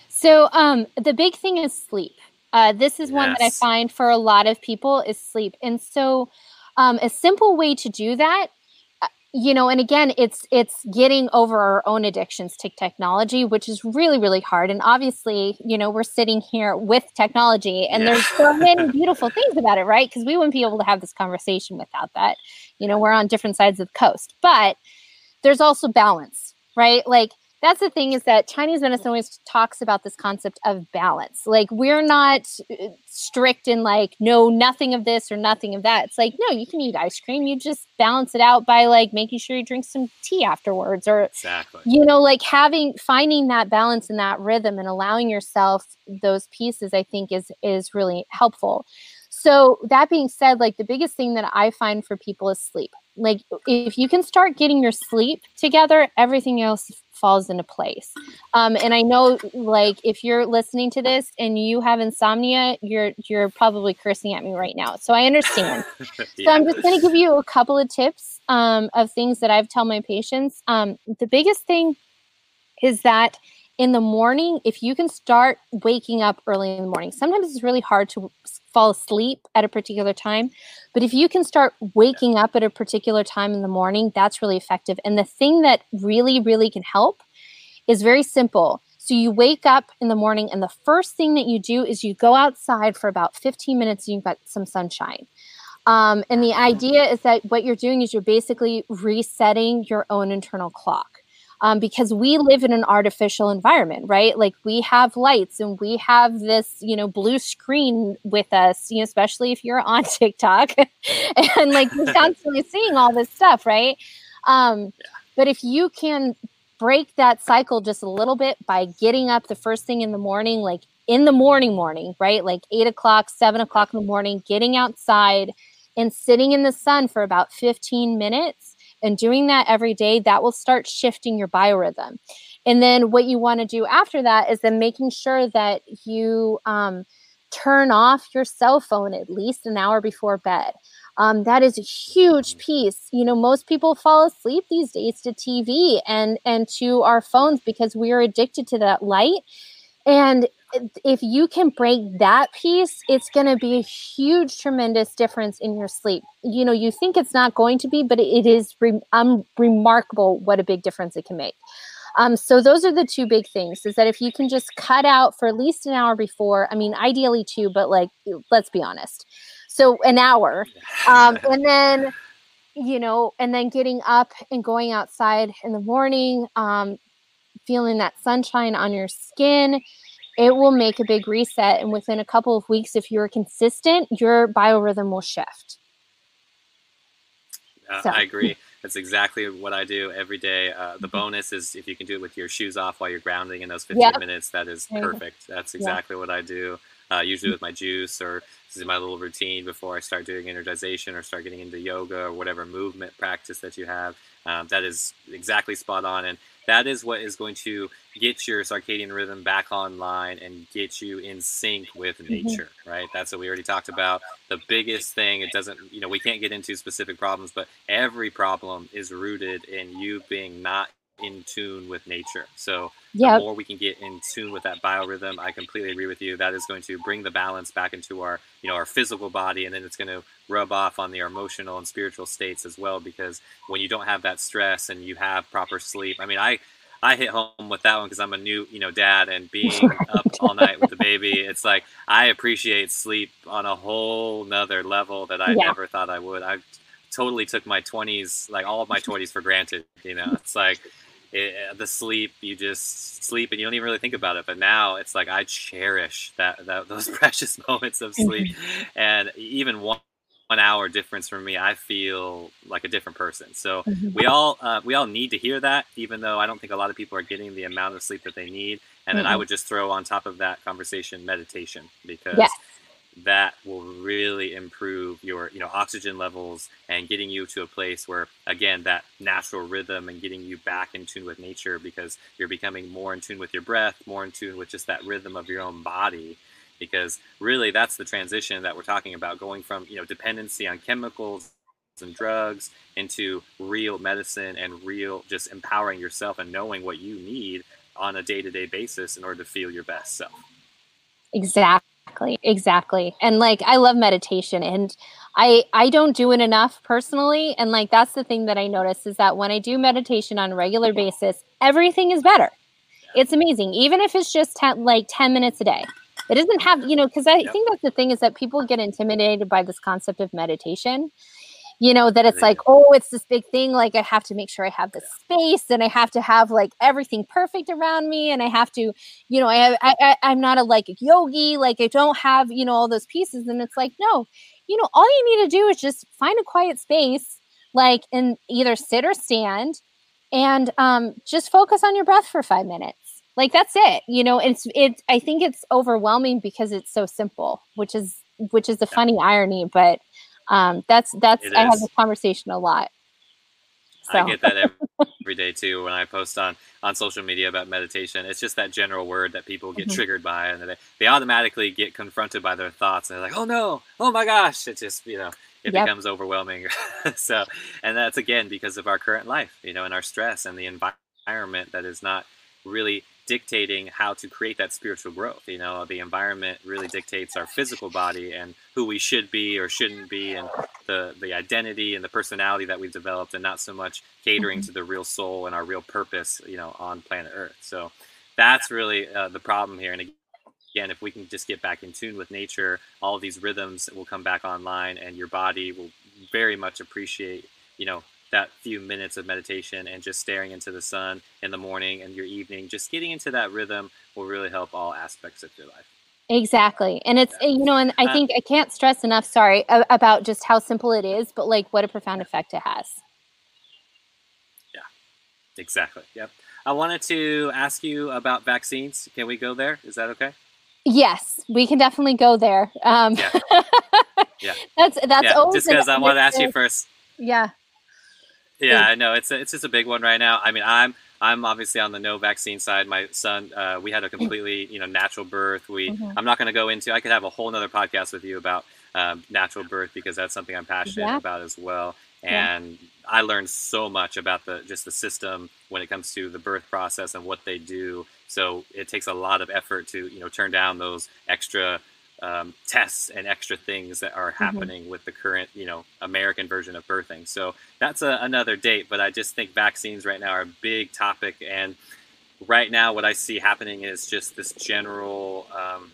So um, the big thing is sleep. Uh, this is yes. one that I find for a lot of people is sleep, and so um, a simple way to do that you know and again it's it's getting over our own addictions to technology which is really really hard. And obviously you know we're sitting here with technology and yeah. there's so many beautiful things about it right? Because we wouldn't be able to have this conversation without that. You know we're on different sides of the coast. But there's also balance right? Like that's the thing is that Chinese medicine always talks about this concept of balance. Like we're not uh, strict in like no nothing of this or nothing of that. It's like no, you can eat ice cream. You just balance it out by like making sure you drink some tea afterwards or exactly. you know like having finding that balance and that rhythm and allowing yourself those pieces I think is is really helpful. So that being said, like the biggest thing that I find for people is sleep. Like if you can start getting your sleep together, everything else falls into place. Um, and I know, like, if you're listening to this and you have insomnia, you're you're probably cursing at me right now. So I understand. yeah. So I'm just going to give you a couple of tips um, of things that I've tell my patients. Um, the biggest thing is that in the morning, if you can start waking up early in the morning, sometimes it's really hard to fall asleep at a particular time. But if you can start waking up at a particular time in the morning, that's really effective. And the thing that really, really can help is very simple. So you wake up in the morning, and the first thing that you do is you go outside for about 15 minutes and you've got some sunshine. Um, and the idea is that what you're doing is you're basically resetting your own internal clock um, because we live in an artificial environment, right? Like we have lights and we have this, you know, blue screen with us, you know, especially if you're on TikTok and like you're constantly seeing all this stuff, right? Um, but if you can break that cycle just a little bit by getting up the first thing in the morning, like in the morning, morning, right? Like eight o'clock, seven o'clock in the morning, getting outside and sitting in the sun for about 15 minutes and doing that every day, that will start shifting your biorhythm. And then what you want to do after that is then making sure that you um, turn off your cell phone at least an hour before bed. Um, that is a huge piece. You know, most people fall asleep these days to TV and and to our phones because we are addicted to that light. And if you can break that piece, it's going to be a huge, tremendous difference in your sleep. You know, you think it's not going to be, but it is re- um, remarkable what a big difference it can make. Um, so those are the two big things is that if you can just cut out for at least an hour before, I mean, ideally two, but like, let's be honest. So an hour. Um, and then, you know, and then getting up and going outside in the morning, um, feeling that sunshine on your skin it will make a big reset. And within a couple of weeks, if you're consistent, your biorhythm will shift. Uh, so. I agree. That's exactly what I do every day. Uh, the mm-hmm. bonus is if you can do it with your shoes off while you're grounding in those 15 yep. minutes, that is perfect. That's exactly what I do. Uh, usually with my juice or this is my little routine before I start doing energization or start getting into yoga or whatever movement practice that you have. Um, that is exactly spot on. And that is what is going to get your circadian rhythm back online and get you in sync with mm-hmm. nature mm-hmm. right that's what we already talked about the biggest thing it doesn't you know we can't get into specific problems but every problem is rooted in you being not in tune with nature. So yep. the more we can get in tune with that biorhythm, I completely agree with you. That is going to bring the balance back into our, you know, our physical body, and then it's going to rub off on the emotional and spiritual states as well. Because when you don't have that stress and you have proper sleep, I mean, I I hit home with that one because I'm a new, you know, dad and being up all night with the baby. It's like I appreciate sleep on a whole nother level that I yeah. never thought I would. I totally took my 20s, like all of my 20s, for granted. You know, it's like it, uh, the sleep you just sleep and you don't even really think about it but now it's like i cherish that, that those precious moments of sleep and even one one hour difference for me i feel like a different person so mm-hmm. we all uh, we all need to hear that even though i don't think a lot of people are getting the amount of sleep that they need and mm-hmm. then i would just throw on top of that conversation meditation because yes that will really improve your you know oxygen levels and getting you to a place where again that natural rhythm and getting you back in tune with nature because you're becoming more in tune with your breath more in tune with just that rhythm of your own body. Because really that's the transition that we're talking about going from you know dependency on chemicals and drugs into real medicine and real just empowering yourself and knowing what you need on a day-to-day basis in order to feel your best self. Exactly Exactly. Exactly. And like I love meditation and I I don't do it enough personally and like that's the thing that I notice is that when I do meditation on a regular basis, everything is better. It's amazing. Even if it's just ten, like 10 minutes a day. It doesn't have, you know, cuz I think that's the thing is that people get intimidated by this concept of meditation you know that it's like oh it's this big thing like i have to make sure i have the space and i have to have like everything perfect around me and i have to you know i, I i'm not a like a yogi like i don't have you know all those pieces. And it's like no you know all you need to do is just find a quiet space like and either sit or stand and um just focus on your breath for five minutes. Like that's it you know it's it i think it's overwhelming because it's so simple which is which is a funny irony, but um, that's that's I have is. this conversation a lot. So I get that every, every day too when I post on on social media about meditation. It's just that general word that people get Mhm. triggered by, and they they automatically get confronted by their thoughts, and they're like, "Oh no! Oh my gosh!" It just you know it Yep. becomes overwhelming. so, and that's again because of our current life, you know, and our stress and the environment that is not really dictating how to create that spiritual growth. You know, the environment really dictates our physical body and who we should be or shouldn't be, and the the identity and the personality that we've developed, and not so much catering Mhm. to the real soul and our real purpose, you know, on planet Earth. So that's really uh, the problem here. And again, if we can just get back in tune with nature, all of these rhythms will come back online, and your body will very much appreciate, you know, that few minutes of meditation and just staring into the sun in the morning and your evening. Just getting into that rhythm will really help all aspects of your life. Exactly. And it's, Yeah. you know, and I Uh, think I can't stress enough, sorry, about just how simple it is, but like what a profound effect it has. Yeah, exactly. Yep. I wanted to ask you about vaccines. Can we go there? Is that okay? Yes, we can definitely go there. Um, Yeah. Yeah. That's, that's yeah. always Just because I want to ask you first. Yeah. Yeah, I know it's a, it's just a big one right now. I mean, I'm I'm obviously on the no vaccine side. My son, uh, we had a completely you know natural birth. We Mhm. I'm not going to go into. I could have a whole nother podcast with you about um, natural birth because that's something I'm passionate Yeah. about as well. Yeah. And I learned so much about the just the system when it comes to the birth process and what they do. So it takes a lot of effort to you know turn down those extra um, tests and extra things that are Mm-hmm. happening with the current, you know, American version of birthing. So that's a, another date. But I just think vaccines right now are a big topic, and right now what I see happening is just this general um,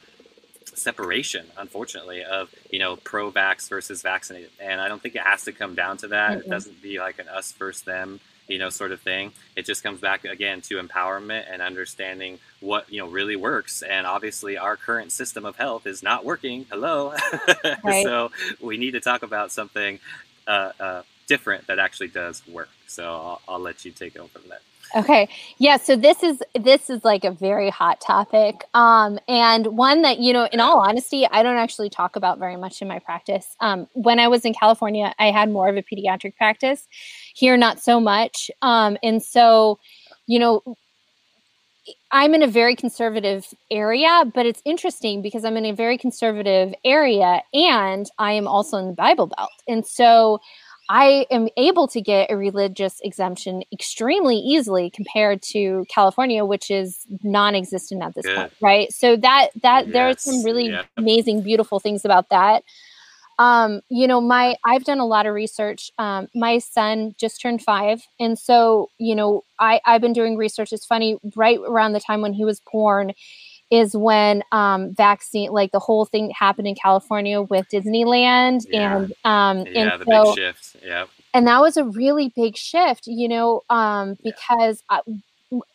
separation, unfortunately, of you know pro-vax versus vaccinated. And I don't think it has to come down to that. It Mm-mm. doesn't be like an us versus them. You know, sort of thing. It just comes back again to empowerment and understanding what you know really works. And obviously, our current system of health is not working. Hello, Right. so we need to talk about something uh, uh, different that actually does work. So I'll, I'll let you take over from that. Okay. Yeah. So this is this is like a very hot topic, um, and one that you know, in all honesty, I don't actually talk about very much in my practice. Um, when I was in California, I had more of a pediatric practice. Here, not so much. Um, and so, you know, I'm in a very conservative area, but it's interesting because I'm in a very conservative area, and I am also in the Bible Belt, and so. I am able to get a religious exemption extremely easily compared to California, which is non-existent at this Good. point, right? So that that there are some really yeah. amazing, beautiful things about that. Um, you know, my I've done a lot of research. Um, my son just turned five, and so you know, I I've been doing research. It's funny, right around the time when he was born, is when um, vaccine, like the whole thing happened in California with Disneyland, Yeah. and um, Yeah, and the so big shift. Yeah. and that was a really big shift you know um Yeah. because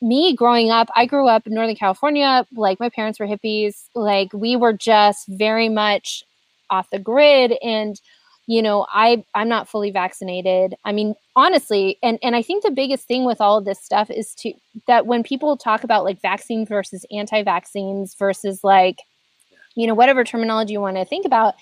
me growing up i grew up in northern california like my parents were hippies like we were just very much off the grid and you know i i'm not fully vaccinated. I mean honestly and and i think the biggest thing with all of this stuff is to that when people talk about like vaccine versus anti-vaccines versus like you know whatever terminology you want to think about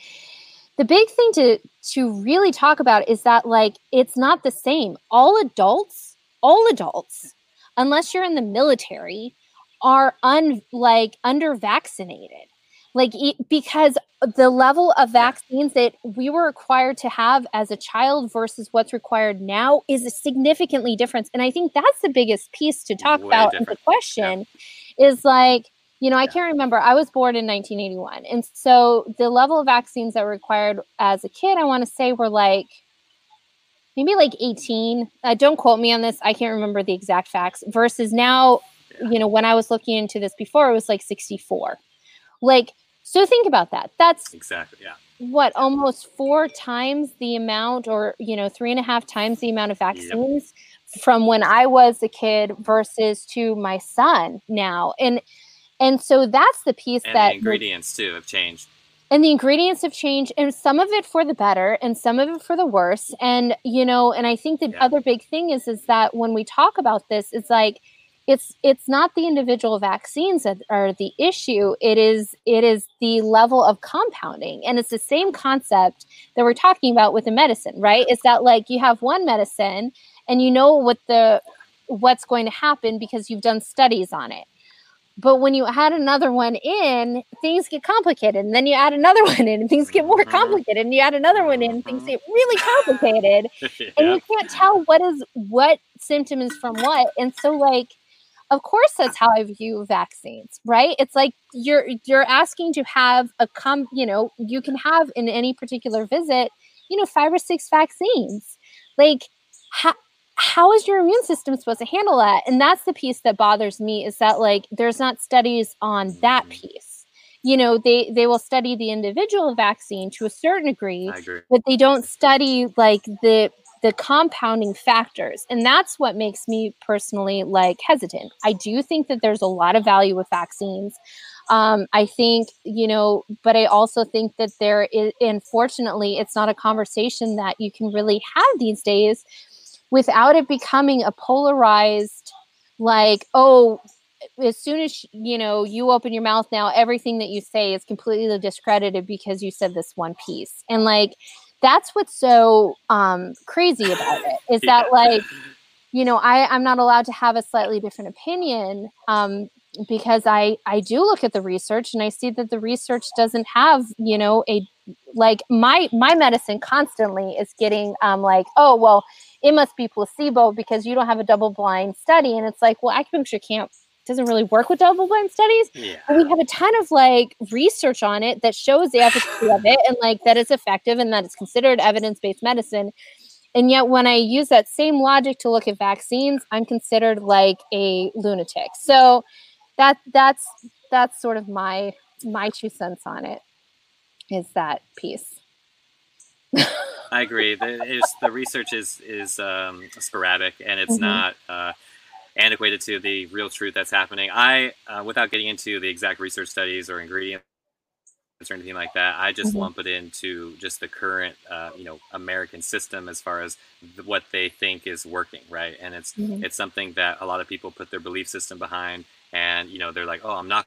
the big thing to to really talk about is that like it's not the same. All adults all adults unless you're in the military are un like under vaccinated like because the level of vaccines that we were required to have as a child versus what's required now is significantly different and i think that's the biggest piece to talk Way about and the question is like you know, I can't remember. I was born in 1981. And so the level of vaccines that were required as a kid, I want to say were like maybe like 18. Uh, don't quote me on this. I can't remember the exact facts. Versus now, Yeah. you know, when I was looking into this before, it was like 64. Like, so think about that. That's Exactly. Yeah. what almost four times the amount, or, you know, three and a half times the amount of vaccines from when I was a kid versus to my son now. And and so that's the piece And that the ingredients too have changed. and the ingredients have changed and some of it for the better and some of it for the worse and you know and i think the Yeah. other big thing is is that when we talk about this it's like it's it's not the individual vaccines that are the issue it is it is the level of compounding and it's the same concept that we're talking about with the medicine right is that like you have one medicine and you know what the what's going to happen because you've done studies on it but when you add another one in, things get complicated. And then you add another one in, and things get more mm-hmm. complicated. And you add another one in, things get really complicated. yeah. And you can't tell what is what symptom is from what. And so, like, of course, that's how I view vaccines, right? It's like you're you're asking to have a come, you know, you can have in any particular visit, you know, five or six vaccines. Like, how how is your immune system supposed to handle that and that's the piece that bothers me is that like there's not studies on that mm-hmm. piece you know they they will study the individual vaccine to a certain degree but they don't study like the the compounding factors. And that's what makes me personally like hesitant. I do think that there's a lot of value with vaccines. Um, i think you know but i also think that there is unfortunately it's not a conversation that you can really have these days without it becoming a polarized like oh as soon as you know you open your mouth now everything that you say is completely discredited because you said this one piece. And like that's what's so um crazy about it is yeah. that like you know i i'm not allowed to have a slightly different opinion um because i i do look at the research and i see that the research doesn't have you know a like my my medicine constantly is getting um like oh well it must be placebo because you don't have a double blind study. And it's like, well, acupuncture can't doesn't really work with double blind studies. Yeah. we have a ton of like research on it that shows the efficacy of it and like that it's effective and that it's considered evidence-based medicine. And yet when I use that same logic to look at vaccines, I'm considered like a lunatic. So that that's that's sort of my my two cents on it is that piece. I agree. The, the research is is um, sporadic and it's mm-hmm. not uh, antiquated to the real truth that's happening. I, uh, without getting into the exact research studies or ingredients or anything like that, I just mm-hmm. lump it into just the current, uh, you know, American system as far as what they think is working, right? And it's mm-hmm. it's something that a lot of people put their belief system behind, and you know, they're like, oh, I'm not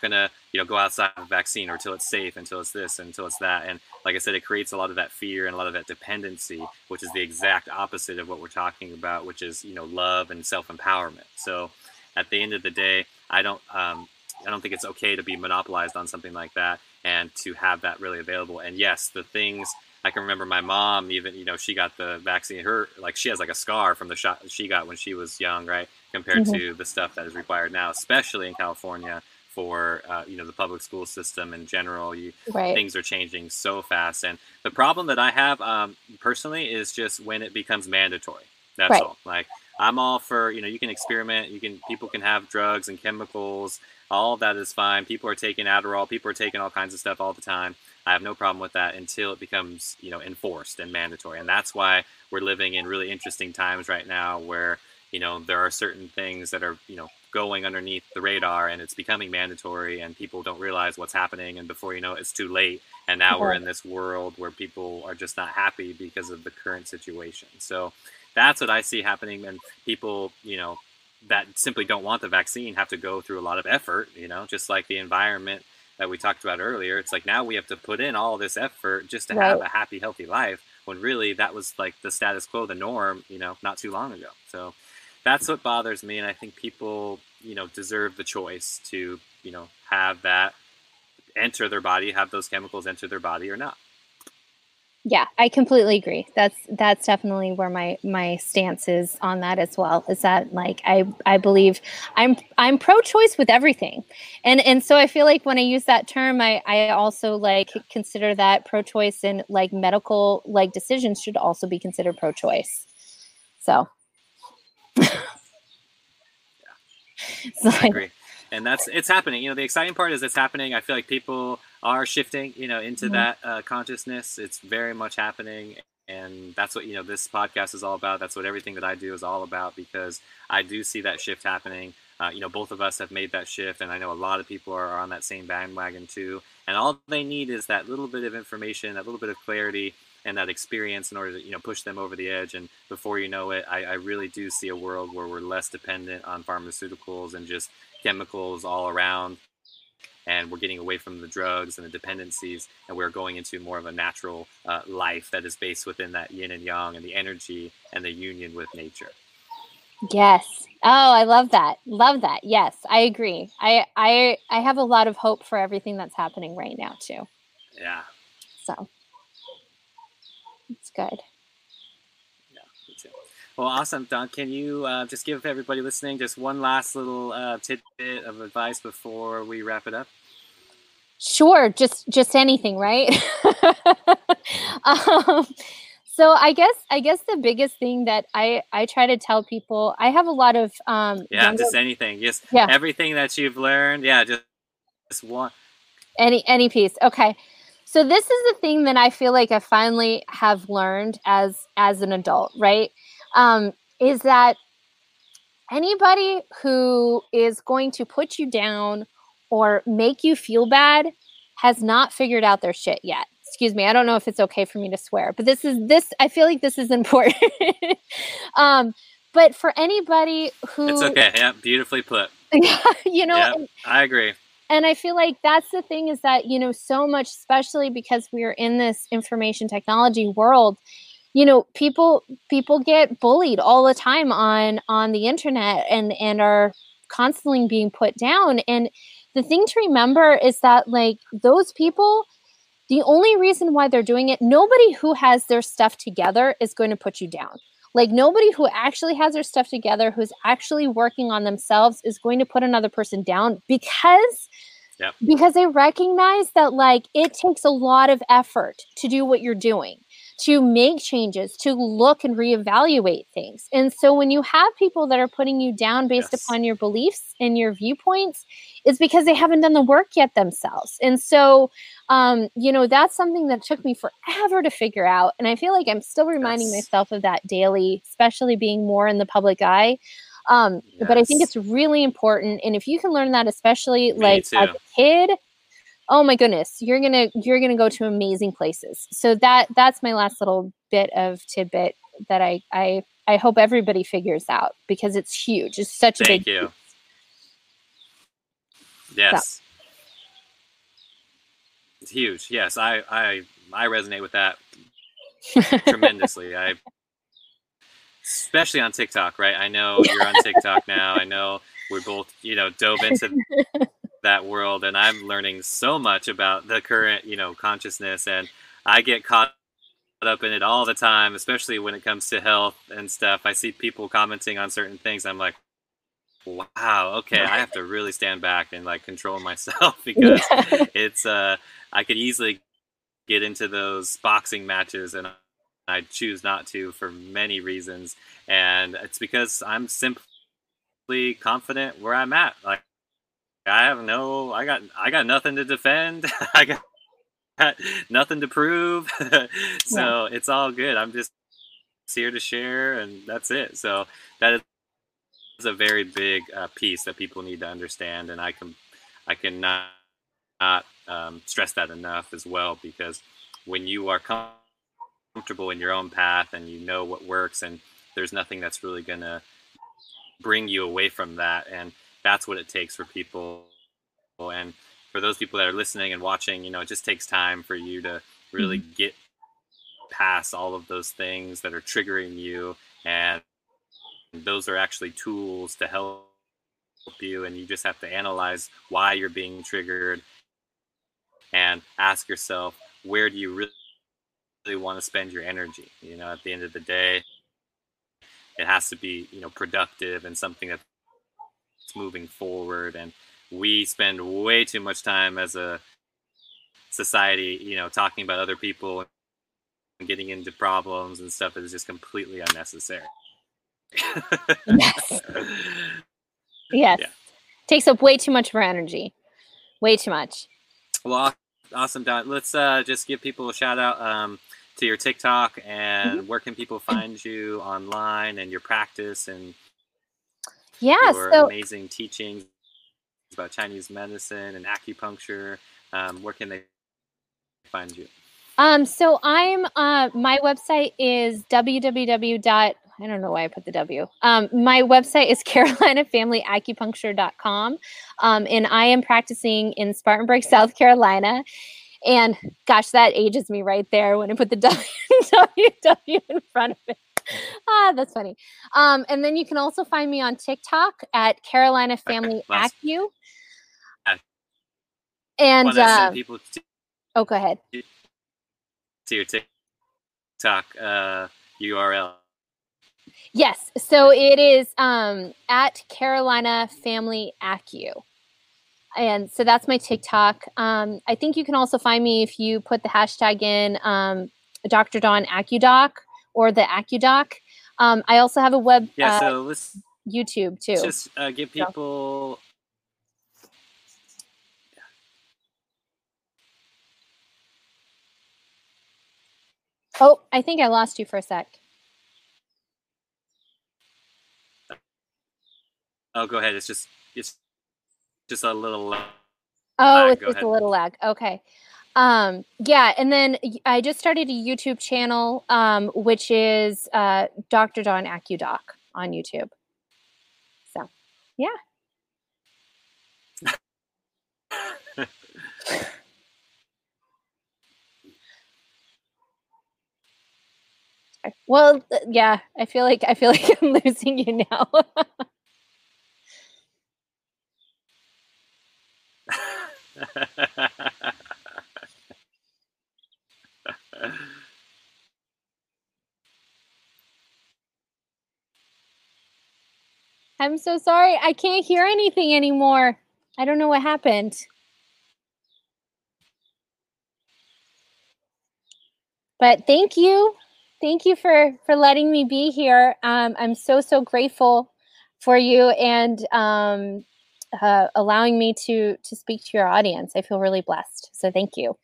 gonna you know go outside of vaccine or until it's safe until it's this until it's that. And like i said it creates a lot of that fear and a lot of that dependency which is the exact opposite of what we're talking about which is you know love and self-empowerment. So at the end of the day i don't um, i don't think it's okay to be monopolized on something like that and to have that really available. And yes the things I can remember my mom even you know she got the vaccine her like she has like a scar from the shot she got when she was young right compared mm-hmm. to the stuff that is required now especially in California for uh, you know the public school system in general. You, right. Things are changing so fast, and the problem that I have um, personally is just when it becomes mandatory. That's right. all. Like I'm all for you know you can experiment, you can people can have drugs and chemicals. All that is fine. People are taking Adderall. People are taking all kinds of stuff all the time. I have no problem with that until it becomes you know enforced and mandatory, and that's why we're living in really interesting times right now where you know there are certain things that are you know going underneath the radar and it's becoming mandatory and people don't realize what's happening and before you know it, it's too late. And now we're in this world where people are just not happy because of the current situation. So that's what i see happening and people you know that simply don't want the vaccine have to go through a lot of effort you know just like the environment that we talked about earlier. It's like now we have to put in all this effort just to right. have a happy healthy life when really that was like the status quo the norm you know not too long ago. So that's what bothers me and i think people you know deserve the choice to you know have that enter their body have those chemicals enter their body or not. Yeah i completely agree. That's that's definitely where my my stance is on that as well is that like i i believe i'm i'm pro-choice with everything. And and so i feel like when i use that term i i also like consider that pro-choice and like medical like decisions should also be considered pro-choice. So so I agree. And that's it's happening. You know, the exciting part is it's happening. I feel like people are shifting, you know, into mm-hmm. that uh, consciousness. It's very much happening, and that's what you know this podcast is all about. That's what everything that I do is all about because I do see that shift happening. Uh, you know, both of us have made that shift, and I know a lot of people are on that same bandwagon too. And all they need is that little bit of information, that little bit of clarity, and that experience in order to you know push them over the edge. And before you know it, I, I really do see a world where we're less dependent on pharmaceuticals and just chemicals all around. And we're getting away from the drugs and the dependencies and we're going into more of a natural uh, life that is based within that yin and yang and the energy and the union with nature. Yes. Oh i love that. Love that. Yes i agree. I i i have a lot of hope for everything that's happening right now too. Yeah. So good yeah me too well, awesome, Dawn. Can you uh, just give everybody listening just one last little uh, tidbit of advice before we wrap it up? Sure, just just anything, right? um, so I guess I guess the biggest thing that I I try to tell people, I have a lot of um, yeah, younger, just anything, just yeah. everything that you've learned, yeah, just just one any any piece. Okay. So this is the thing that I feel like I finally have learned as as an adult, right? um, is that anybody who is going to put you down or make you feel bad has not figured out their shit yet. Excuse me, I don't know if it's okay for me to swear, but this is this I feel like this is important. um, but for anybody who It's okay. Yeah, beautifully put. you know, yep, I agree. And I feel like that's the thing is that, you know, so much especially because we are in this information technology world, you know people people get bullied all the time on on the internet and and are constantly being put down. And the thing to remember is that like those people the only reason why they're doing it nobody who has their stuff together is going to put you down like nobody who actually has their stuff together who's actually working on themselves is going to put another person down because Yep. because they recognize that like it takes a lot of effort to do what you're doing to make changes, to look and reevaluate things. And so when you have people that are putting you down based yes. upon your beliefs and your viewpoints, it's because they haven't done the work yet themselves. And so, um, you know, that's something that took me forever to figure out. And I feel like I'm still reminding yes. myself of that daily, especially being more in the public eye. Um, yes. But I think it's really important. And if you can learn that, especially me like too. as a kid, oh my goodness you're gonna you're gonna go to amazing places. So that that's my last little bit of tidbit that i i i hope everybody figures out because it's huge. It's such Thank a big thank you yes. So. it's huge. Yes i i i resonate with that tremendously. I especially on tiktok right? I know you're on tiktok now. I know we're both you know dove into that world and I'm learning so much about the current, you know, consciousness and I get caught up in it all the time, especially when it comes to health and stuff. I see people commenting on certain things. I'm like, wow, okay, I have to really stand back and like control myself because yeah. it's uh I could easily get into those boxing matches and I choose not to for many reasons and it's because I'm simply confident where I'm at. Like I have no, I got, I got nothing to defend. I got nothing to prove. so yeah. it's all good. I'm just here to share, and that's it. So that is a very big uh, piece that people need to understand, and I can, I cannot not um, stress that enough as well because when you are comfortable in your own path and you know what works, and there's nothing that's really gonna bring you away from that, and that's what it takes for people. And for those people that are listening and watching, you know, it just takes time for you to really mm-hmm. get past all of those things that are triggering you. And those are actually tools to help you. And you just have to analyze why you're being triggered and ask yourself, where do you really, really want to spend your energy? You know, at the end of the day, it has to be, you know, productive and something that moving forward. And we spend way too much time as a society, you know, talking about other people and getting into problems and stuff is just completely unnecessary. yes. Yes. Yeah. Takes up way too much of our energy. Way too much. Well, awesome, Dawn Let's uh, just give people a shout out um, to your TikTok and mm-hmm. where can people find you online and your practice and yeah, your so amazing teachings about Chinese medicine and acupuncture. Um, where can they find you? Um, so I'm uh, my website is www. I don't know why I put the W. Um, my website is carolinafamilyacupuncture.com. Um, and I am practicing in Spartanburg, South Carolina. And gosh, that ages me right there when I put the W, w in front of it. Ah, that's funny. Um, and then you can also find me on TikTok at Carolina Family Acu. And uh, people to, oh, go ahead. To your TikTok uh, URL. Yes. So it is um, at Carolina Family Acu. And so that's my TikTok. Um, I think you can also find me if you put the hashtag in um, Dr. Dawn AcuDoc or the AcuDoc. Um, I also have a web. Yeah. Uh, so let's YouTube too. Just uh, give people. Oh, I think I lost you for a sec. Oh, go ahead. It's just it's just a little. Lag. Oh, it's just ahead. a little lag. Okay. Um, yeah, and then I just started a YouTube channel, um, which is uh, Dr. Dawn AcuDoc on YouTube. So, yeah. well, yeah, I feel like I feel like I'm losing you now. I'm so sorry. I can't hear anything anymore. I don't know what happened. But thank you. Thank you for for letting me be here. Um, I'm so so grateful for you and um, uh, allowing me to to speak to your audience. I feel really blessed. So thank you.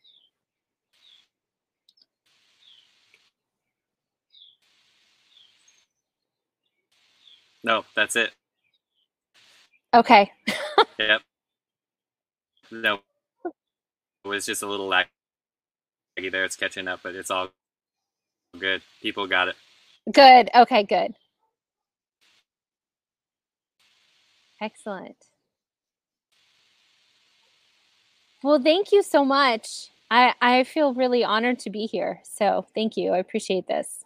No, that's it. Okay. yep. No, it was just a little laggy there. It's catching up, but it's all good. People got it. Good. Okay, good. Excellent. Well, thank you so much. I, I feel really honored to be here. So thank you. I appreciate this.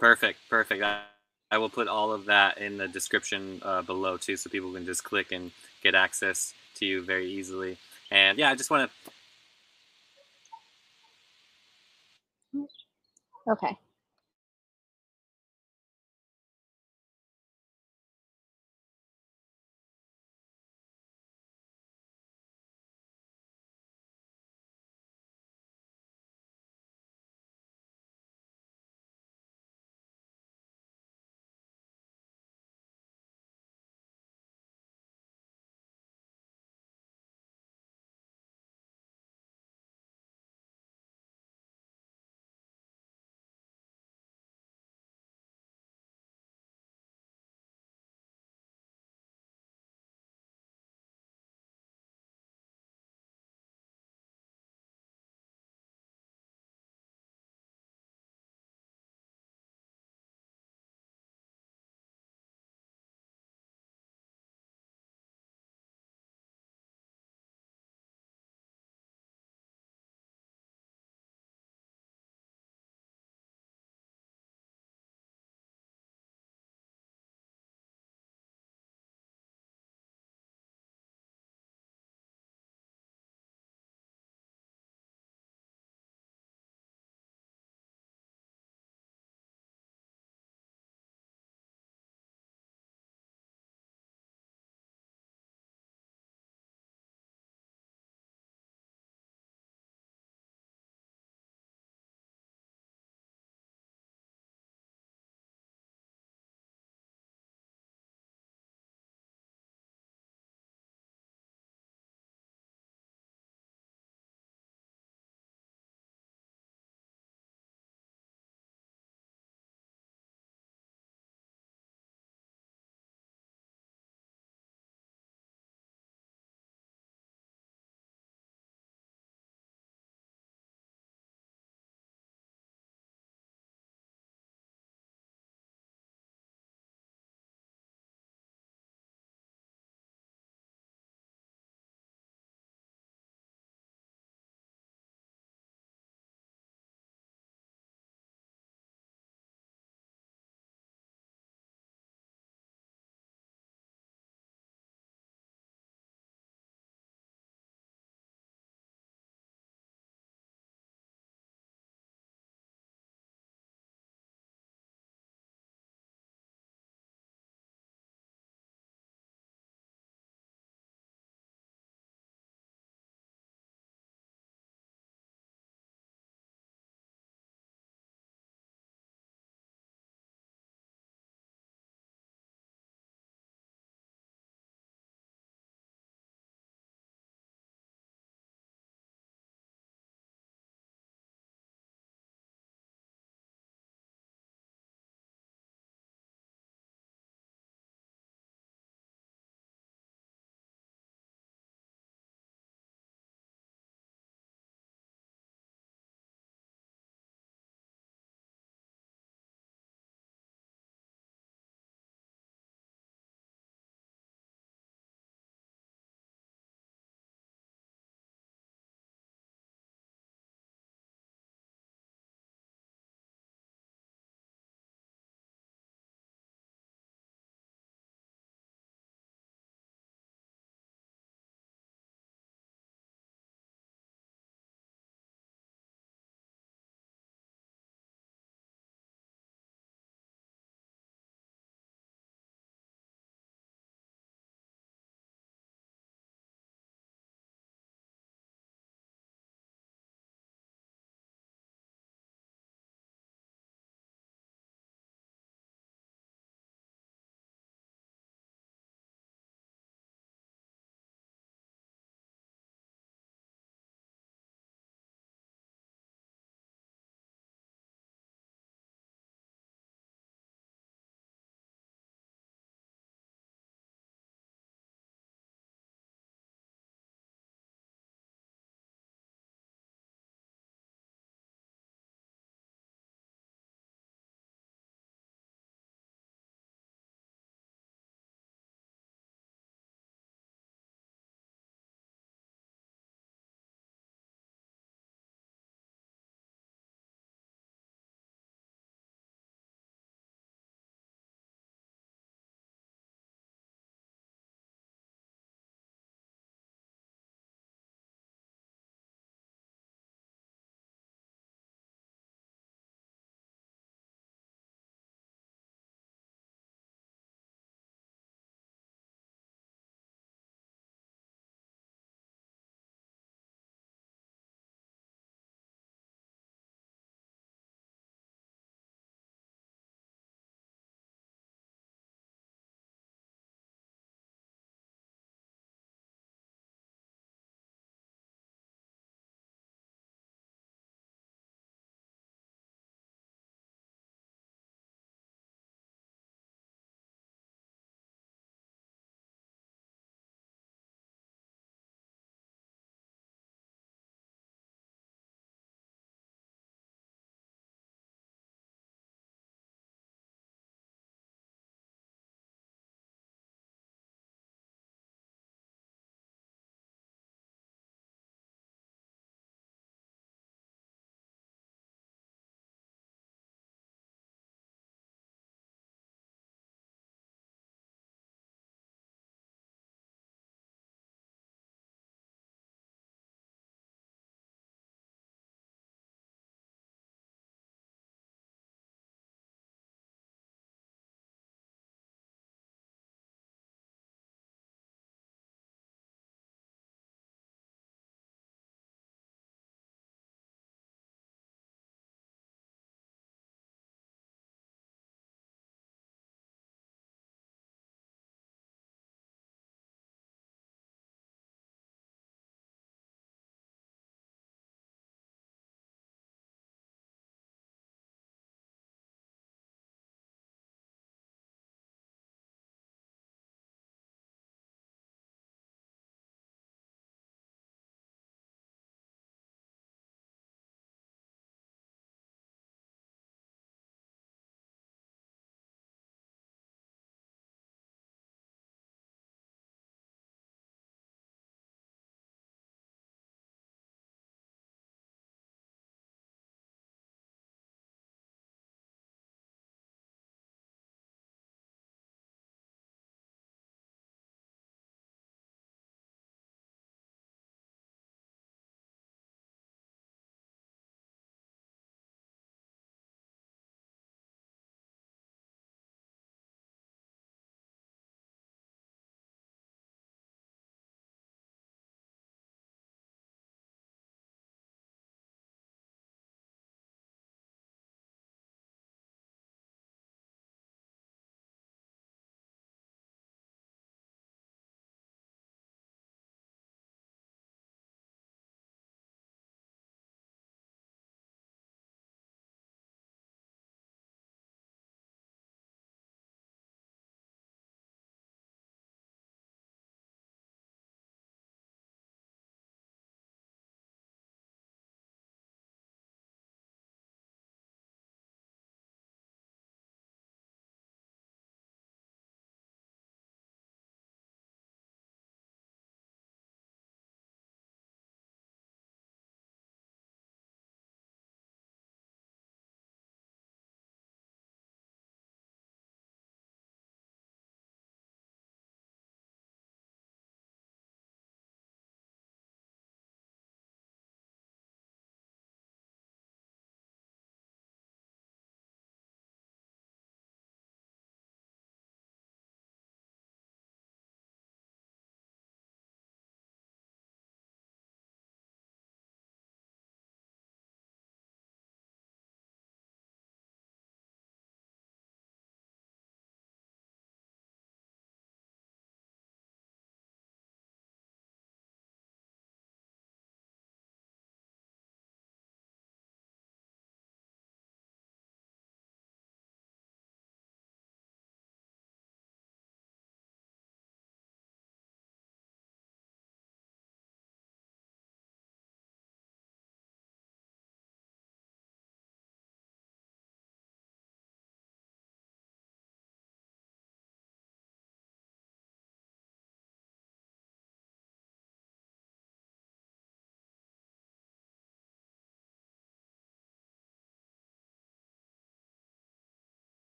Perfect, perfect. I, I will put all of that in the description uh, below too, so people can just click and get access to you very easily. And yeah, I just want to. Okay.